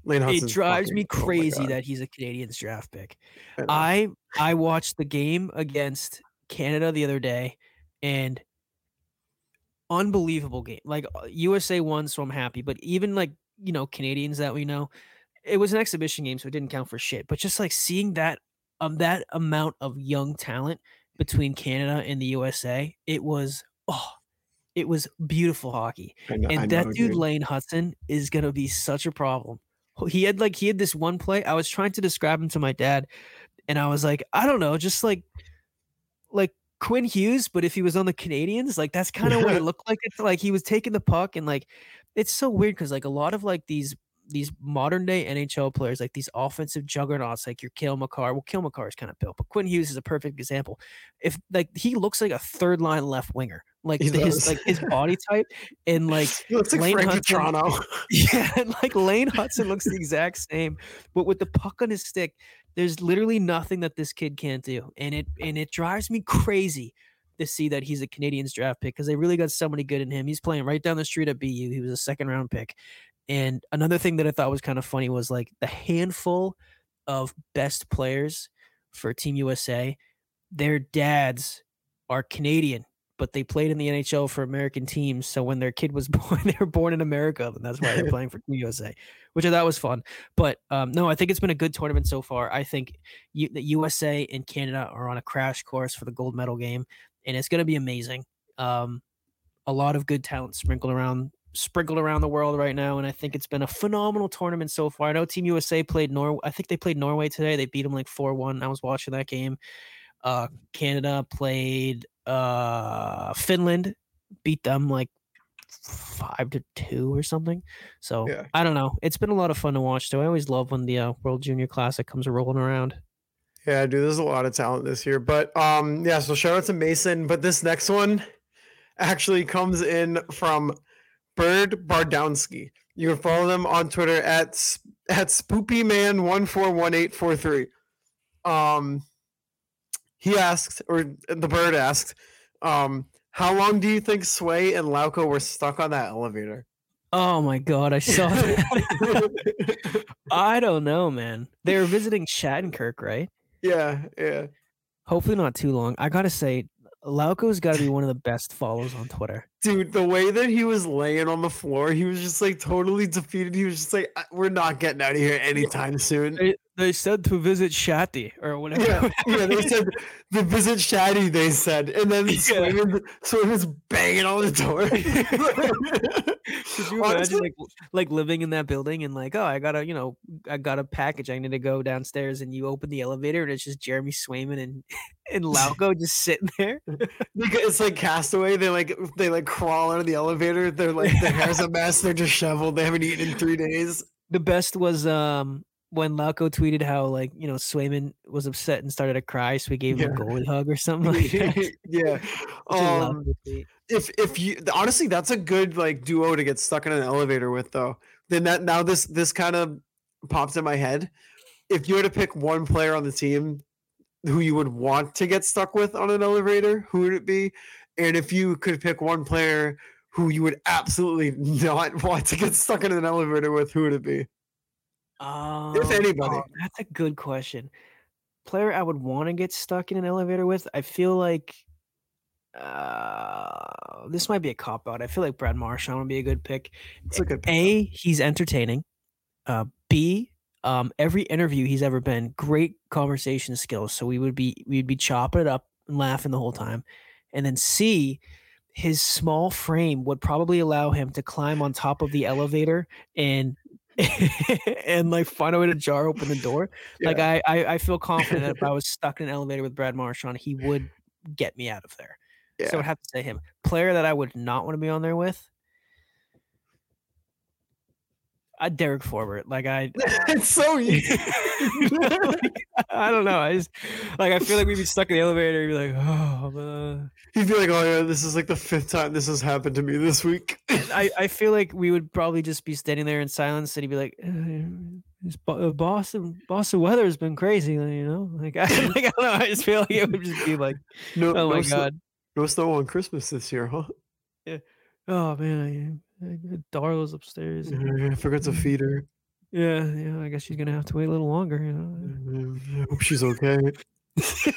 Lane Hutson's it drives me oh crazy God. that he's a Canadiens draft pick. I. I watched the game against Canada the other day, and unbelievable game. Like uh, USA won, so I'm happy. But even like you know Canadians that we know, it was an exhibition game, so it didn't count for shit. But just like seeing that um that amount of young talent between Canada and the USA, it was oh, it was beautiful hockey. Know- And that know, dude, Lane Hutson is gonna be such a problem. He had like he had this one play. I was trying to describe him to my dad, and I was like, I don't know, just like like Quinn Hughes, but if he was on the Canadiens, like that's kind of what it looked like. It's like he was taking the puck, and like it's so weird because like a lot of like these these modern day NHL players, like these offensive juggernauts, like your Cale Makar. Well, Cale Makar is kind of built, but Quinn Hughes is a perfect example. If like he looks like a third line left winger, like He his does. like his body type, and like He looks like Lane Frank Hutson- Vatrano. yeah, and like Lane Hutson looks the exact same, but with the puck on his stick, there's literally nothing that this kid can't do, and it and it drives me crazy to see that he's a Canadiens draft pick because they really got somebody good in him. He's playing right down the street at BU. He was a second round pick, and another thing that I thought was kind of funny was like the handful of best players for Team USA, their dads are Canadian but they played in the NHL for American teams. So when their kid was born, they were born in America, and that's why they're playing for Team USA, which I thought was fun. But um, no, I think it's been a good tournament so far. I think U- the USA and Canada are on a crash course for the gold medal game, and it's going to be amazing. Um, a lot of good talent sprinkled around sprinkled around the world right now, and I think it's been a phenomenal tournament so far. I know Team USA played Nor. I think they played Norway today. They beat them like four one. I was watching that game. Uh, Canada played uh Finland, beat them like five to two or something. So Yeah. I don't know. It's been a lot of fun to watch. Too. I always love when the uh, World Junior Classic comes rolling around. Yeah, dude, there's a lot of talent this year. But um, yeah, so shout out to Mason. But this next one actually comes in from Bird Bardowski. You can follow them on Twitter at at spoopyman141843. Um he asked, or the bird asked, um, how long do you think Sway and Lauko were stuck on that elevator? Oh my god, I saw that. I don't know, man. They were visiting Shattenkirk, right? yeah, yeah. Hopefully not too long. I gotta say, Lauko's got to be one of the best follows on Twitter. Dude, the way that he was laying on the floor, he was just like totally defeated. He was just like, "We're not getting out of here anytime soon." They, said to visit Shatty or whatever. Yeah, yeah. They said the visit Shaddy. They said, and then Yeah. Swayman, Swayman's banging on the door. Could you imagine like like living in that building and like, oh, I got a you know, I got a package. I need to go downstairs, and you open the elevator, and it's just Jeremy Swayman and and Lauko just sitting there. Because it's like Castaway. They like they like crawl out of the elevator. They're like their hair's a mess. They're disheveled. They haven't eaten in three days. The best was um when Lauko tweeted how like you know Swayman was upset and started to cry, so we gave him a goalie hug or something like that. yeah. Um, if if you honestly that's a good like duo to get stuck in an elevator with though. Then that now this this kind of pops in my head. If you had to pick one player on the team who you would want to get stuck with on an elevator who would it be? And if you could pick one player who you would absolutely not want to get stuck in an elevator with who would it be Um, anybody. oh, that's a good question. Player I would want to get stuck in an elevator with. I feel like uh, this might be a cop out. I feel like Brad Marchand would be a good pick. it's a good pick. A, he's entertaining. Uh, B, um, every interview he's ever been, great conversation skills. So we would be we'd be chopping it up and laughing the whole time. And then C, his small frame would probably allow him to climb on top of the elevator and and like find a way to jar open the door. Like I, I I feel confident that if I was stuck in an elevator with Brad Marchand, he would get me out of there. So I would have to say him. Player that I would not want to be on there with. Uh, Derek Forbort. Like I, it's so easy I don't know. I just like I feel like we'd be stuck in the elevator. You'd be like, oh, uh. he'd be like oh yeah this is like the fifth time this has happened to me this week I I feel like we would probably just be standing there in silence, and he'd be like, uh, uh, Boston Boston weather has been crazy, you know. Like I, like, I don't know. I just feel like it would just be like, no oh no my snow- god, no snow on christmas this year huh Yeah. oh man, Darla's upstairs. I forgot to feed her. Yeah, yeah. I guess she's gonna have to wait a little longer. You know. Mm, I hope she's okay.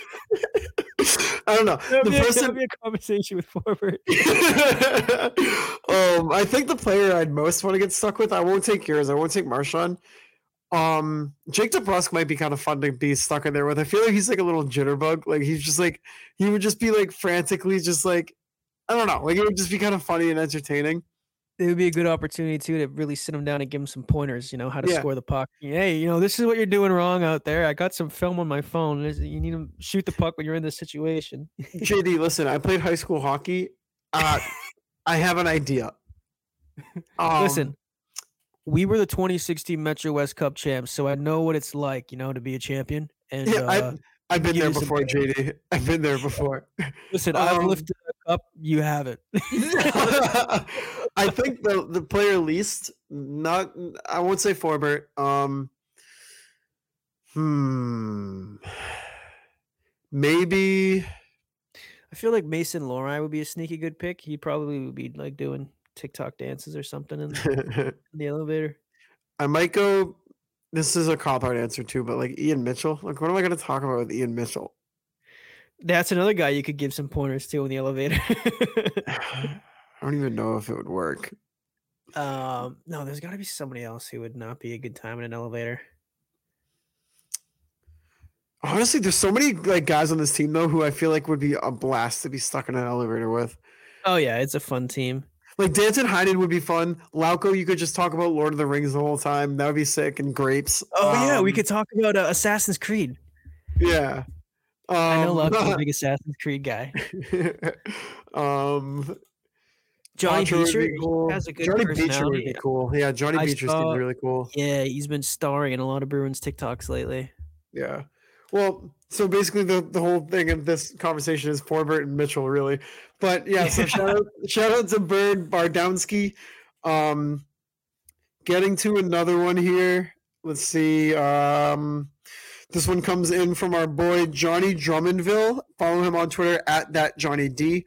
I don't know. That'd The be, person, be a conversation with Forbort. um, I think the player I'd most want to get stuck with. I won't take yours. I won't take Marchand. Um, Jake DeBrusk might be kind of fun to be stuck in there with. I feel like he's like a little jitterbug. Like he's just like he would just be like frantically, just like I don't know. Like it would just be kind of funny and entertaining. It would be a good opportunity too to really sit him down and give him some pointers. You know how to Yeah. score the puck. Hey, you know this is what you're doing wrong out there. I got some film on my phone. You need to shoot the puck when you're in this situation. JD, listen, I played high school hockey. Uh, I have an idea. Um, Listen, we were the 2016 Metro West Cup champs, so I know what it's like, you know, to be a champion. And Yeah, I- uh, I've been there before. JD. I've been there before. listen, I've um, lifted a cup. You haven't. I think the the player least, not I won't say Forbort. Um, hmm, maybe I feel like Mason Lohrei would be a sneaky good pick. He probably would be like doing TikTok dances or something in, in the elevator. I might go. This is a cop out answer too, but like Ian Mitchell. Like, what am I going to talk about with Ian Mitchell? That's another guy you could give some pointers to in the elevator. I don't even know if it would work. um, no, there's got to be somebody else who would not be a good time in an elevator. Honestly, there's so many like guys on this team though who I feel like would be a blast to be stuck in an elevator with. Oh yeah, it's a fun team. Like Danton Heinen would be fun. Lauko, you could just talk about Lord of the Rings the whole time. That would be sick. And grapes. Oh yeah, we Um, could talk about uh, Assassin's Creed. Yeah. Um, I know Luck's a big Assassin's Creed guy. um, Johnny be Beecher cool. has a good Johnny Beecher would be cool. Yeah, Johnny I Beecher saw- seems really cool. Yeah, he's been starring in a lot of Bruins TikToks lately. Yeah. Well, so basically the, the whole thing of this conversation is Forbort and Mitchell, really. But yeah, so shout out shout out to Bird Bardowski. Um getting to another one here. Let's see. Um this one comes in from our boy Johnny Drummondville. Follow him on Twitter at that Johnny D.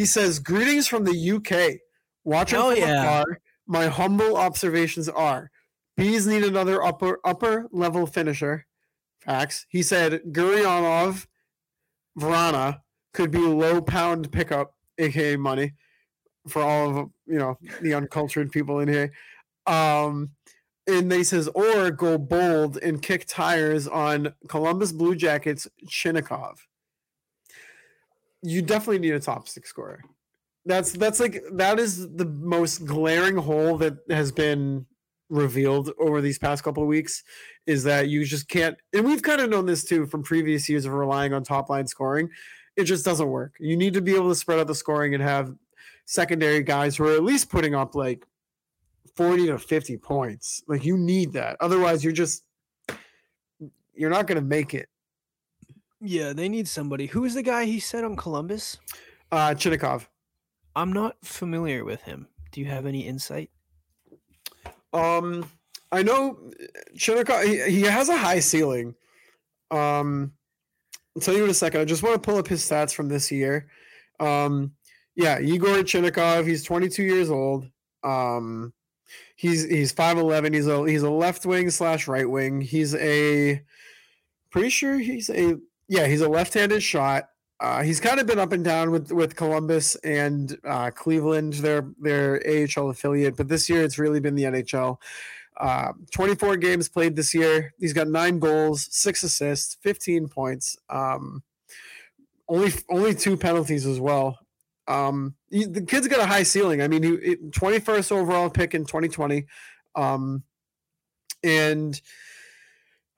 He says, Greetings from the UK. Watching Hell from yeah. afar, my humble observations are bees need another upper upper level finisher. Facts. He said Gurianov, Vrana could be low pound pickup, aka money, for all of you know the uncultured people in here. Um, and they says, or go bold and kick tires on Columbus Blue Jackets Chinakhov. You definitely need a top six scorer. That's that's like that is the most glaring hole that has been revealed over these past couple of weeks is that you just can't and we've kind of known this too from previous years of relying on top line scoring. It just doesn't work. You need to be able to spread out the scoring and have secondary guys who are at least putting up like 40 to 50 points. Like you need that. Otherwise you're just you're not going to make it Yeah, they need somebody. Who's the guy he said on Columbus? uh Chinakhov I'm not familiar with him. Do you have any insight? Um, I know Chinakhov. He, he has a high ceiling. Um, I'll tell you in a second. I just want to pull up his stats from this year. Um, yeah, Igor Chinakhov. He's 22 years old. Um, he's he's 5'11. He's a he's a left wing slash right wing. He's a pretty sure he's a yeah he's a left-handed shot. Uh, he's kind of been up and down with with Columbus and uh, Cleveland, their their AHL affiliate, but this year it's really been the NHL. Uh, 24 games played this year. He's got nine goals, six assists, 15 points. Um, only only two penalties as well. Um, he- the kid's got a high ceiling. I mean, he he- 21st overall pick in 2020, um, and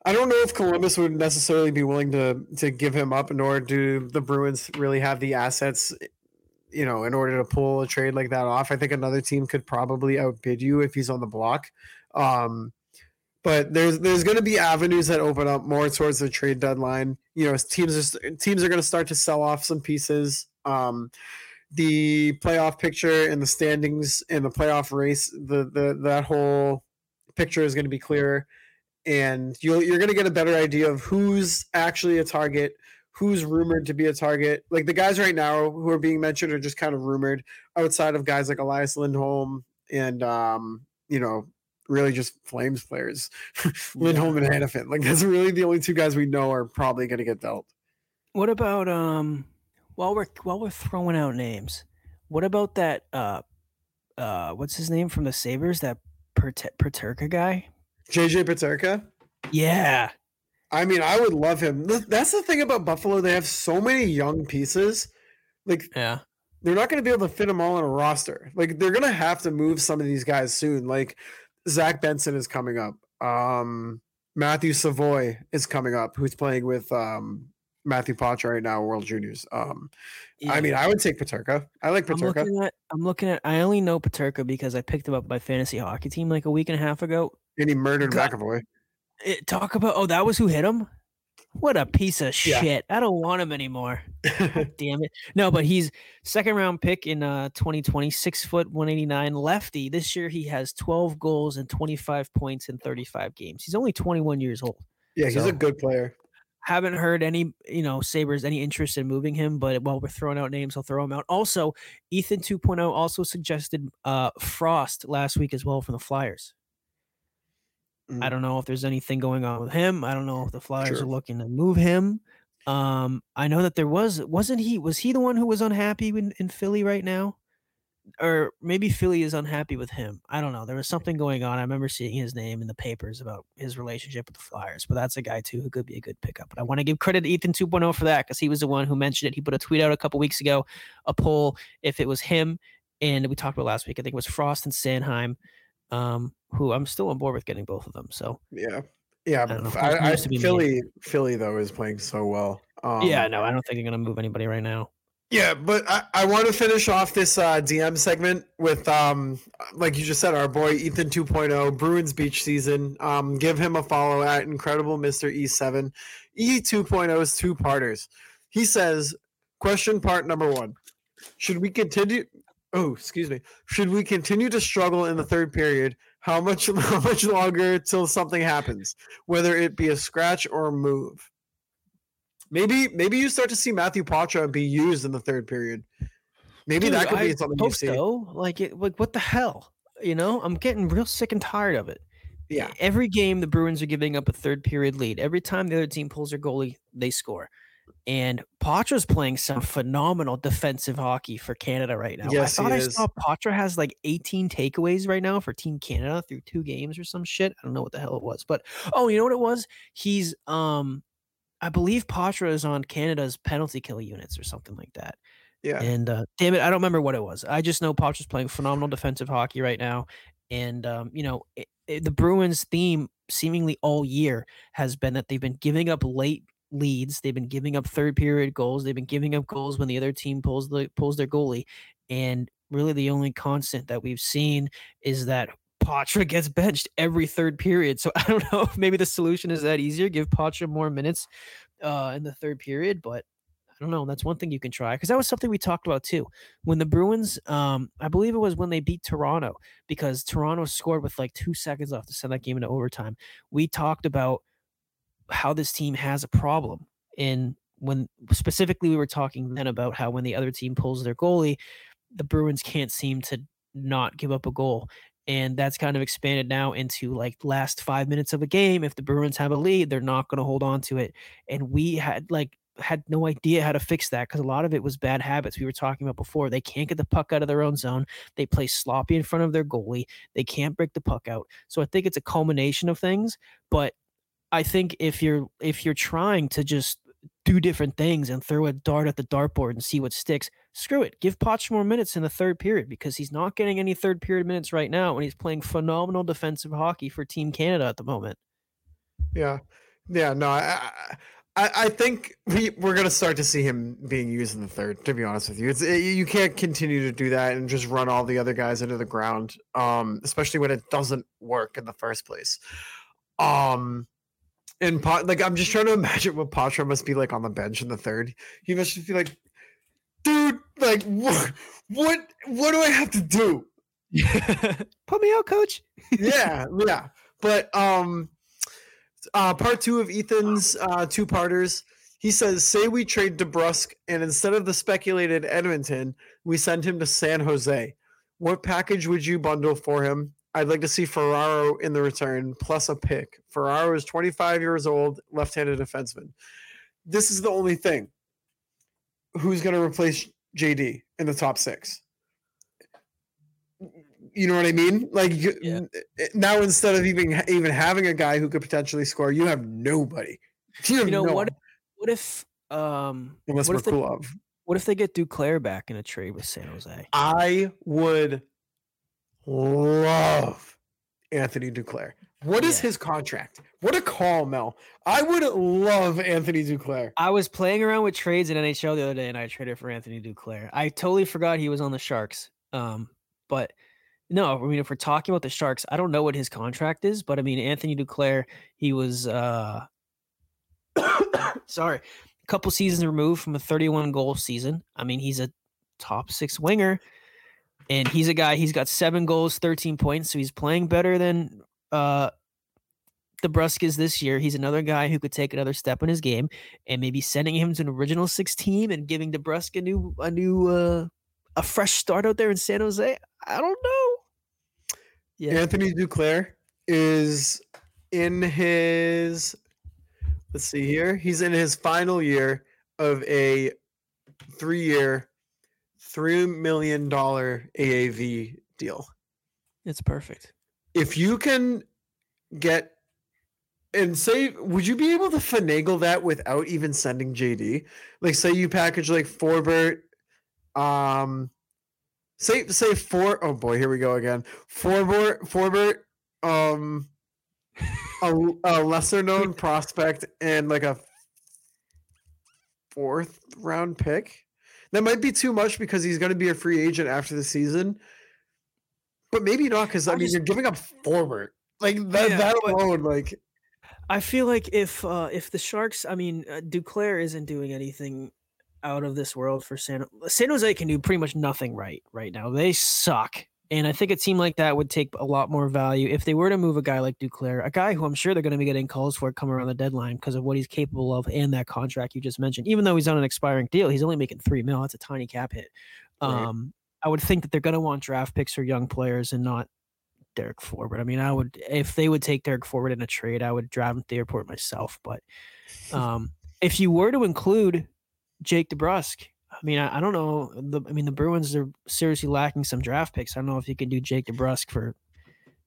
I don't know if Columbus would necessarily be willing to to give him up, nor do the Bruins really have the assets, you know, in order to pull a trade like that off. I think another team could probably outbid you if he's on the block. Um, but there's there's going to be avenues that open up more towards the trade deadline. You know, teams are teams are going to start to sell off some pieces. Um, the playoff picture and the standings and the playoff race, the the that whole picture is going to be clearer and you'll, you're going to get a better idea of who's actually a target, who's rumored to be a target. Like the guys right now who are being mentioned are just kind of rumored outside of guys like Elias Lindholm and, um, you know, really just Flames players, Lindholm and Hanifin. Like that's really the only two guys we know are probably going to get dealt. What about um while we're while we're throwing out names, what about that uh uh what's his name from the Sabres, that Perte- Peterka guy? JJ Peterka. Yeah. I mean, I would love him. That's the thing about Buffalo. They have so many young pieces. Like Yeah. they're not going to be able to fit them all in a roster. Like they're going to have to move some of these guys soon. Like Zach Benson is coming up. Um, Matthew Savoie is coming up, who's playing with um, Matthew Potch right now, World Juniors. Um, I mean, I would take Peterka. I like I'm Peterka. looking at I'm looking at I only know Peterka because I picked him up by fantasy hockey team like a week and a half ago. And he murdered God. McAvoy. It, talk about oh that was who hit him? What a piece of Yeah. shit. I don't want him anymore. Damn it. No, but he's second round pick in uh 2020, six foot 189 lefty. This year he has 12 goals and 25 points in 35 games. He's only 21 years old. yeah, he's a good player. Haven't heard any, you know, Sabres any interest in moving him, but while we're throwing out names, I'll throw him out. Also, Ethan 2.0 also suggested uh Frost last week as well from the Flyers. I Mm. don't know if there's anything going on with him. I don't know if the Flyers Sure. are looking to move him. Um, I know that there was wasn't he was he the one who was unhappy in, in Philly right now? Or maybe Philly is unhappy with him. I don't know. There was something going on. I remember seeing his name in the papers about his relationship with the Flyers, but that's a guy too who could be a good pickup. But I want to give credit to Ethan 2.0 for that because he was the one who mentioned it. He put a tweet out a couple weeks ago, a poll if it was him, and we talked about last week. I think it was Frost and Sanheim, um, who I'm still on board with getting both of them. So Yeah. Yeah. don't know. but Frost I, I, needs to be. Philly, Philly though is playing so well. Um, yeah, no, I don't think they're gonna move anybody right now. Yeah, but I, I want to finish off this uh, DM segment with, um, like you just said, our boy Ethan 2.0, Bruins Beach season. Um, give him a follow at Incredible Mr. E7. E 2.0 is two parters. He says, question part number one Should we continue? Oh, excuse me. Should we continue to struggle in the third period? How much, how much longer till something happens, whether it be a scratch or a move? Maybe maybe you start to see Matthew Poitras be used in the third period. Maybe Dude, that could be I something you see. so. Like it, like what the hell? You know, I'm getting real sick and tired of it. Yeah. Every game the Bruins are giving up a third period lead. Every time the other team pulls their goalie, they score. And Poitras's playing some phenomenal defensive hockey for Canada right now. Yes, I thought I is. saw Poitras has like 18 takeaways right now for Team Canada through two games or some shit. I don't know what the hell it was, but oh, you know what it was? He's um, I believe Poitras is on Canada's penalty kill units or something like that. Yeah. And uh, damn it, I don't remember what it was. I just know Poitras's playing phenomenal defensive hockey right now. And um, you know, it, it- the Bruins' theme seemingly all year has been that they've been giving up late leads. They've been giving up third period goals. They've been giving up goals when the other team pulls the pulls their goalie. And really, the only constant that we've seen is that Poitras gets benched every third period. So I don't know maybe the solution is that easier. Give Poitras more minutes uh, in the third period, but I don't know. That's one thing you can try because that was something we talked about too. When the Bruins, um, I believe it was when they beat Toronto because Toronto scored with like two seconds left to send that game into overtime. We talked about how this team has a problem in when specifically we were talking then about how when the other team pulls their goalie, the Bruins can't seem to not give up a goal. And that's kind of expanded now into like last five minutes of a game. If the Bruins have a lead, they're not going to hold on to it. And we had like had no idea how to fix that because a lot of it was bad habits we were talking about before. They can't get the puck out of their own zone. They play sloppy in front of their goalie. They can't break the puck out. So I think it's a culmination of things. But I think if you're if you're trying to just do different things and throw a dart at the dartboard and see what sticks, screw it. Give Potch more minutes in the third period because he's not getting any third period minutes right now and he's playing phenomenal defensive hockey for Team Canada at the moment. Yeah. Yeah. No, I, I, I think we, we're to start to see him being used in the third, to be honest with you. It's, it, you can't continue to do that and just run all the other guys into the ground, um, especially when it doesn't work in the first place. Um, and Pot, like, I'm just trying to imagine what Poitras must be like on the bench in the third. He must just be like, dude, like, what, what, what do I have to do? Put me out, coach. yeah, yeah. But um uh part two of Ethan's uh two parters, he says, say we trade DeBrusk and instead of the speculated Edmonton, we send him to San Jose. What package would you bundle for him? I'd like to see Ferraro in the return plus a pick. Ferraro is 25 years old, left-handed defenseman. This is the only thing. Who's going to replace JD in the top six? You know what I mean? Like Yeah. now, instead of even even having a guy who could potentially score, you have nobody. You, have You know no what? one, What if um unless what if they- what if they get Duclair back in a trade with San Jose? I would love Anthony Duclair. What is Yeah. his contract? What a call, Mel. I would love Anthony Duclair. I was playing around with trades in NHL the other day and I traded for Anthony Duclair. I totally forgot he was on the Sharks. Um, but no, I mean if we're talking about the Sharks, I don't know what his contract is, but I mean Anthony Duclair, he was uh sorry, a couple seasons removed from a 31 goal season. I mean, he's a top six winger, and he's a guy, he's got seven goals, 13 points, so he's playing better than uh DeBrusk's this year. He's another guy who could take another step in his game and maybe sending him to an original six team and giving DeBrusk a new a new uh a fresh start out there in San Jose. I don't know. Yeah. Anthony Duclair is in his let's see here. He's in his final year of a three-year, three million dollar AAV deal. It's perfect. If you can get and say, would you be able to finagle that without even sending JD? Like, say you package like Forbort, um, say say four oh boy, here we go again. Forbort, Forbort, um, a, a lesser known prospect and like a fourth round pick. That might be too much because he's going to be a free agent after the season. But maybe not because I, I mean just- you're giving up forward like that. Yeah, that alone, like I feel like if uh, if the Sharks, I mean, uh, Duclair isn't doing anything out of this world for San San Jose can do pretty much nothing right right now. They suck. And I think it seemed like that would take a lot more value if they were to move a guy like Duclair, a guy who I'm sure they're going to be getting calls for come around the deadline because of what he's capable of and that contract you just mentioned. Even though he's on an expiring deal, he's only making three mil. That's a tiny cap hit. Right. Um, I would think that they're going to want draft picks for young players and not Derek Forbort. I mean, I would if they would take Derek Forbort in a trade, I would drive him to the airport myself. But um, if you were to include Jake DeBrusk, I mean, I, I don't know. The, I mean, the Bruins are seriously lacking some draft picks. I don't know if you can do Jake DeBrusk for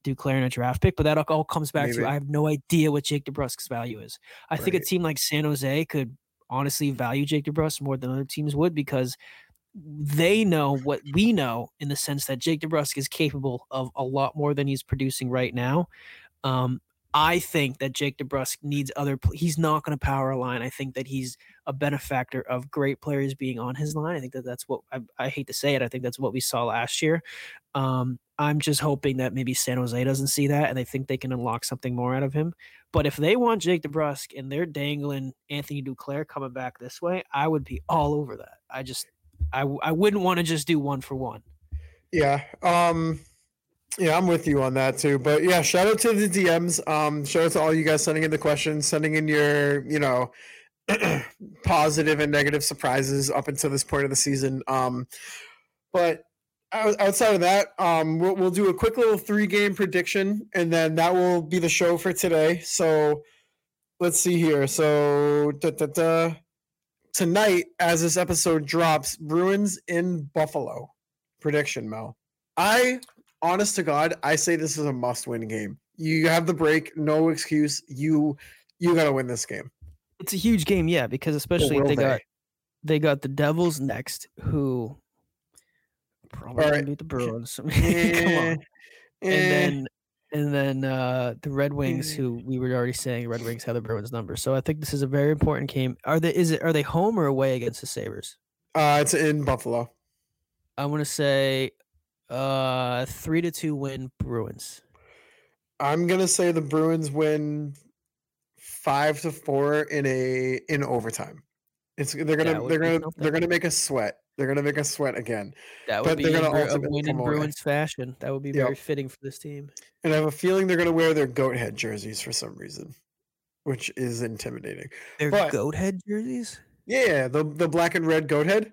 Duclair in a draft pick, but that all comes back Maybe. to I have no idea what Jake DeBrusk's value is. I think a Right. team like San Jose could honestly value Jake DeBrusk more than other teams would because they know what we know in the sense that Jake DeBrusk is capable of a lot more than he's producing right now. Um, I think that Jake DeBrusk needs other. He's not going to power a line. I think that he's a benefactor of great players being on his line. I think that that's what I, I hate to say it. I think that's what we saw last year. Um, I'm just hoping that maybe San Jose doesn't see that and they think they can unlock something more out of him. But if they want Jake DeBrusk and they're dangling Anthony Duclair coming back this way, I would be all over that. I just, I, I wouldn't want to just do one for one. Yeah. Um yeah, I'm with you on that too. But yeah, shout out to the DMs. Um, shout out to all you guys sending in the questions, sending in your, you know, positive and negative surprises up until this point of the season. Um, but outside of that, um, we'll, we'll do a quick little three game prediction, and then that will be the show for today. So let's see here. So da, da, da. tonight, as this episode drops, Bruins in Buffalo. Prediction, Mel. I, honest to God, I say this is a must-win game. You have the break, no excuse. You you got to win this game. It's a huge game, yeah, because especially they they? got they got the Devils next, who probably gonna right. beat the Bruins. Come Eh, on, eh, and then and then uh the Red Wings, Eh. who we were already saying Red Wings have the Bruins number. So I think this is a very important game. Are they is it are they home or away against the Sabres? uh, it's in Buffalo. I want to say uh three to two win Bruins. I'm gonna say the Bruins win five to four in a in overtime. It's they're gonna they're gonna something. they're gonna make us sweat. They're gonna make us sweat again. That But would be they're in gonna a ultimately win in. Bruins fashion. That would be Yep. very fitting for this team. And I have a feeling they're gonna wear their goat head jerseys for some reason, which is intimidating. Their But- goat head jerseys. Yeah, the the black and red goat head.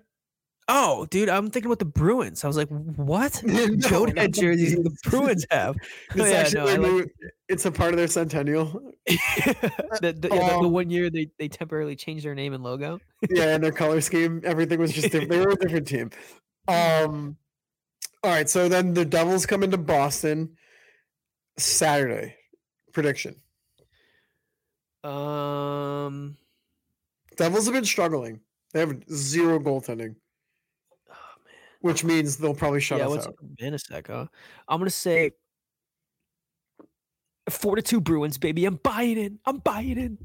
Oh, dude, I'm thinking about the Bruins. I was like, what? No, goat no, head jerseys the it's- Bruins have. It's Oh, yeah, actually no, like it's a part of their centennial. the, the, yeah, the, the Um, one year they, they temporarily changed their name and logo. yeah, and their color scheme, everything was just different. They were a different team. Um, all right, so then the Devils come into Boston Saturday. Prediction: Um, Devils have been struggling. They have zero goaltending, oh which means they'll probably shut yeah, us what's out. Vanecek, huh? I'm gonna say four to two Bruins, baby. I'm buying in. I'm buying in.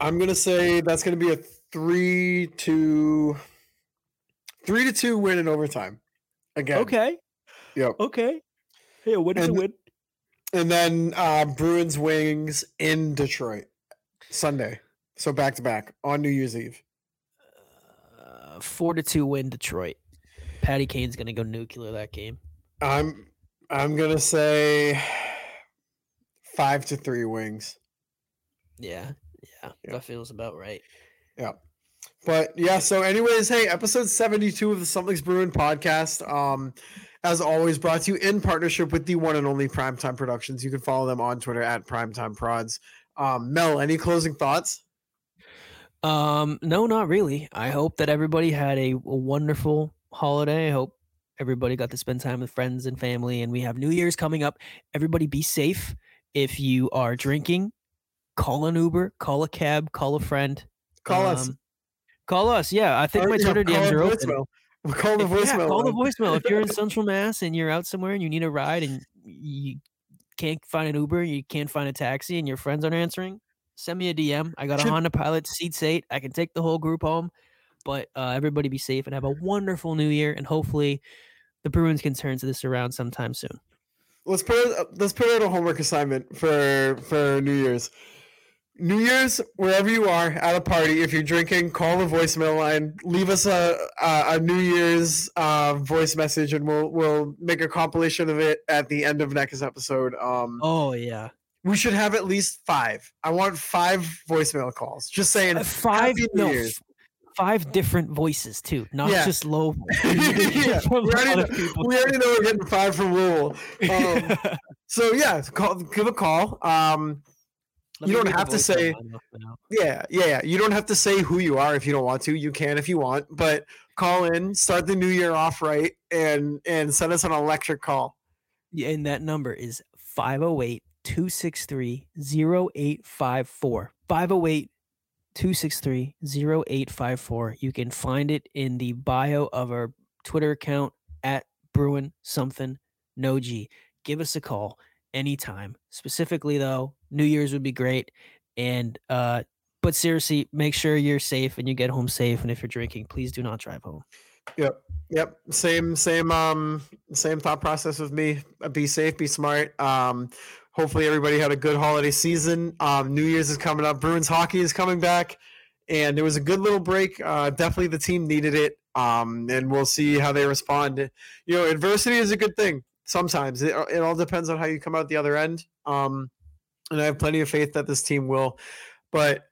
I'm gonna say that's gonna be a three to three to two win in overtime. Again, Okay. Yep. Okay. Hey, a win is a And- win. and then uh, Bruins Wings in Detroit Sunday. So back to back on New Year's Eve. Uh, four to two win Detroit. Patty Kane's gonna go nuclear that game. I'm I'm gonna say five to three wings. Yeah, yeah, Yeah. that feels about right. Yeah. But yeah, so anyways, hey, episode 72 of the Something's Bruin podcast. Um, as always, brought to you in partnership with the one and only Primetime Productions. You can follow them on Twitter at Primetime Prods. Um, Mel, any closing thoughts? Um, no, not really. I hope that everybody had a, a wonderful holiday. I hope everybody got to spend time with friends and family. And we have New Year's coming up. Everybody be safe. If you are drinking, call an Uber, call a cab, call a friend. Call us. Um, Call us. Yeah, I think Or, my know, Twitter DMs are open. voicemail. Call the voicemail. yeah, call the voicemail. If you're in Central Mass and you're out somewhere and you need a ride and you can't find an Uber, you can't find a taxi, and your friends aren't answering, send me a DM. I got a Honda Pilot seats eight. I can take the whole group home. But uh, everybody be safe and have a wonderful new year. And hopefully the Bruins can turn to this around sometime soon. let's put let's put out a homework assignment for for New Year's. New Year's, wherever you are at a party, if you're drinking, call the voicemail line. Leave us a a, a New Year's uh, voice message, and we'll we'll make a compilation of it at the end of next episode. Um, Oh, yeah. we should have at least five. I want five voicemail calls. Just saying, Uh, five, no, Year's. F- five different voices, too, not Yeah. just low. yeah, we already, know, we already know we're getting five from Rule. Um, so yeah, call, give a call. Um, you don't have to say- line off now. Yeah, yeah, yeah. You don't have to say who you are if you don't want to. You can if you want, but call in, start the new year off right, and and send us an electric call. Yeah, and that number is 508 263 0854. 508 263 0854. You can find it in the bio of our Twitter account at Bruin something no G. Give us a call anytime. Specifically, though, New Year's would be great. And, uh, but seriously, make sure you're safe and you get home safe. And if you're drinking, please do not drive home. Yep, yep. Same, same, um, same thought process with me. Be safe, be smart. Um, hopefully everybody had a good holiday season. Um, New Year's is coming up. Bruins hockey is coming back, and it was a good little break. Uh, definitely the team needed it. Um, and we'll see how they respond. You know, adversity is a good thing. Sometimes it, it all depends on how you come out the other end. Um, and I have plenty of faith that this team will. But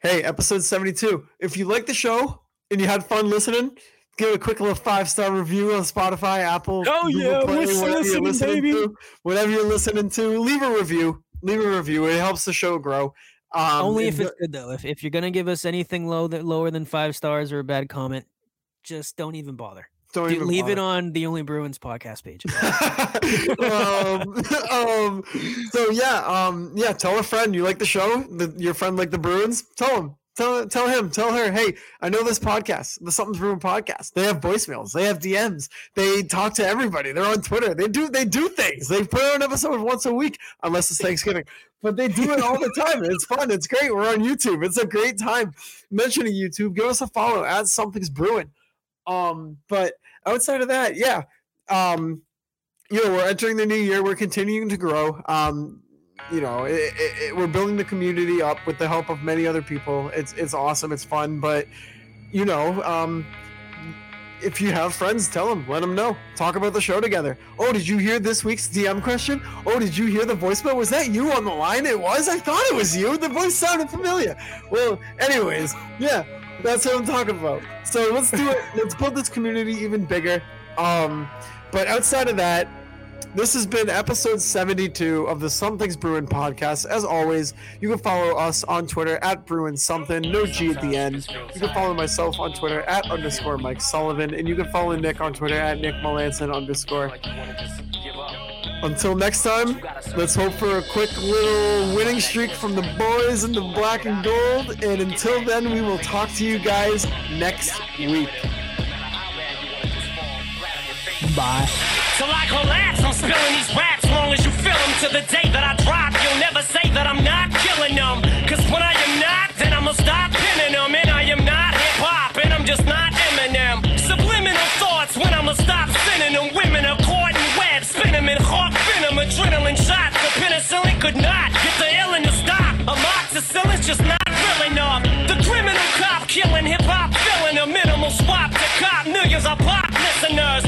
hey, episode 72. If you like the show and you had fun listening, give a quick little five star review on Spotify, Apple. Oh, yeah, we're whatever you're listening, baby. to. Whatever you're listening to, leave a review. Leave a review. It helps the show grow. Um, Only if it's good though. If if you're gonna give us anything low that lower than five stars or a bad comment, just don't even bother. don't Dude, even leave it on the Only Bruins podcast page. um, um, so yeah, um, yeah. Tell a friend you like the show. The, your friend like the Bruins. Tell him. Tell tell him. Tell her. Hey, I know this podcast, the Something's Bruin podcast. They have voicemails. They have DMs. They talk to everybody. They're on Twitter. They do they do things. They put out an episode once a week, unless it's Thanksgiving. But they do it all the time. It's fun. It's great. We're on YouTube. It's a great time. Mentioning YouTube, give us a follow at Something's Bruin. Um, but outside of that, yeah. Um, you know, we're entering the new year. We're continuing to grow. Um, you know, it, it, we're building the community up with the help of many other people. It's it's awesome. It's fun. But you know, um, if you have friends, tell them. Let them know. Talk about the show together. Oh, did you hear this week's DM question? Oh, did you hear the voicemail? Was that you on the line? It was. I thought it was you. The voice sounded familiar. Well, anyways, yeah, that's what I'm talking about. So let's do it. let's build this community even bigger. Um, but outside of that, this has been episode 72 of the Something's Bruin podcast. As always, you can follow us on Twitter at Bruin Something, no G at the end. You can follow myself on Twitter at underscore Mike Sullivan, and you can follow Nick on Twitter at Nick Melanson underscore. Until next time, let's hope for a quick little winning streak from the boys in the black and gold. And until then, we will talk to you guys next week. Bye. So I collapse, I'm spilling these raps long as you feel them to the day that I drop. You'll never say that I'm not killing them. Cause when I am not, then I'ma stop pinning them. And I am not hip hop, and I'm just not Eminem. Subliminal thoughts when I'ma stop sending them. Women are caught in web, spin 'em in hawk venom, adrenaline shots. The penicillin could not get the illin to stop. Amoxicillin's just not real enough. The criminal cop killing hip hop, filling a minimal swap to cop millions of pop listeners.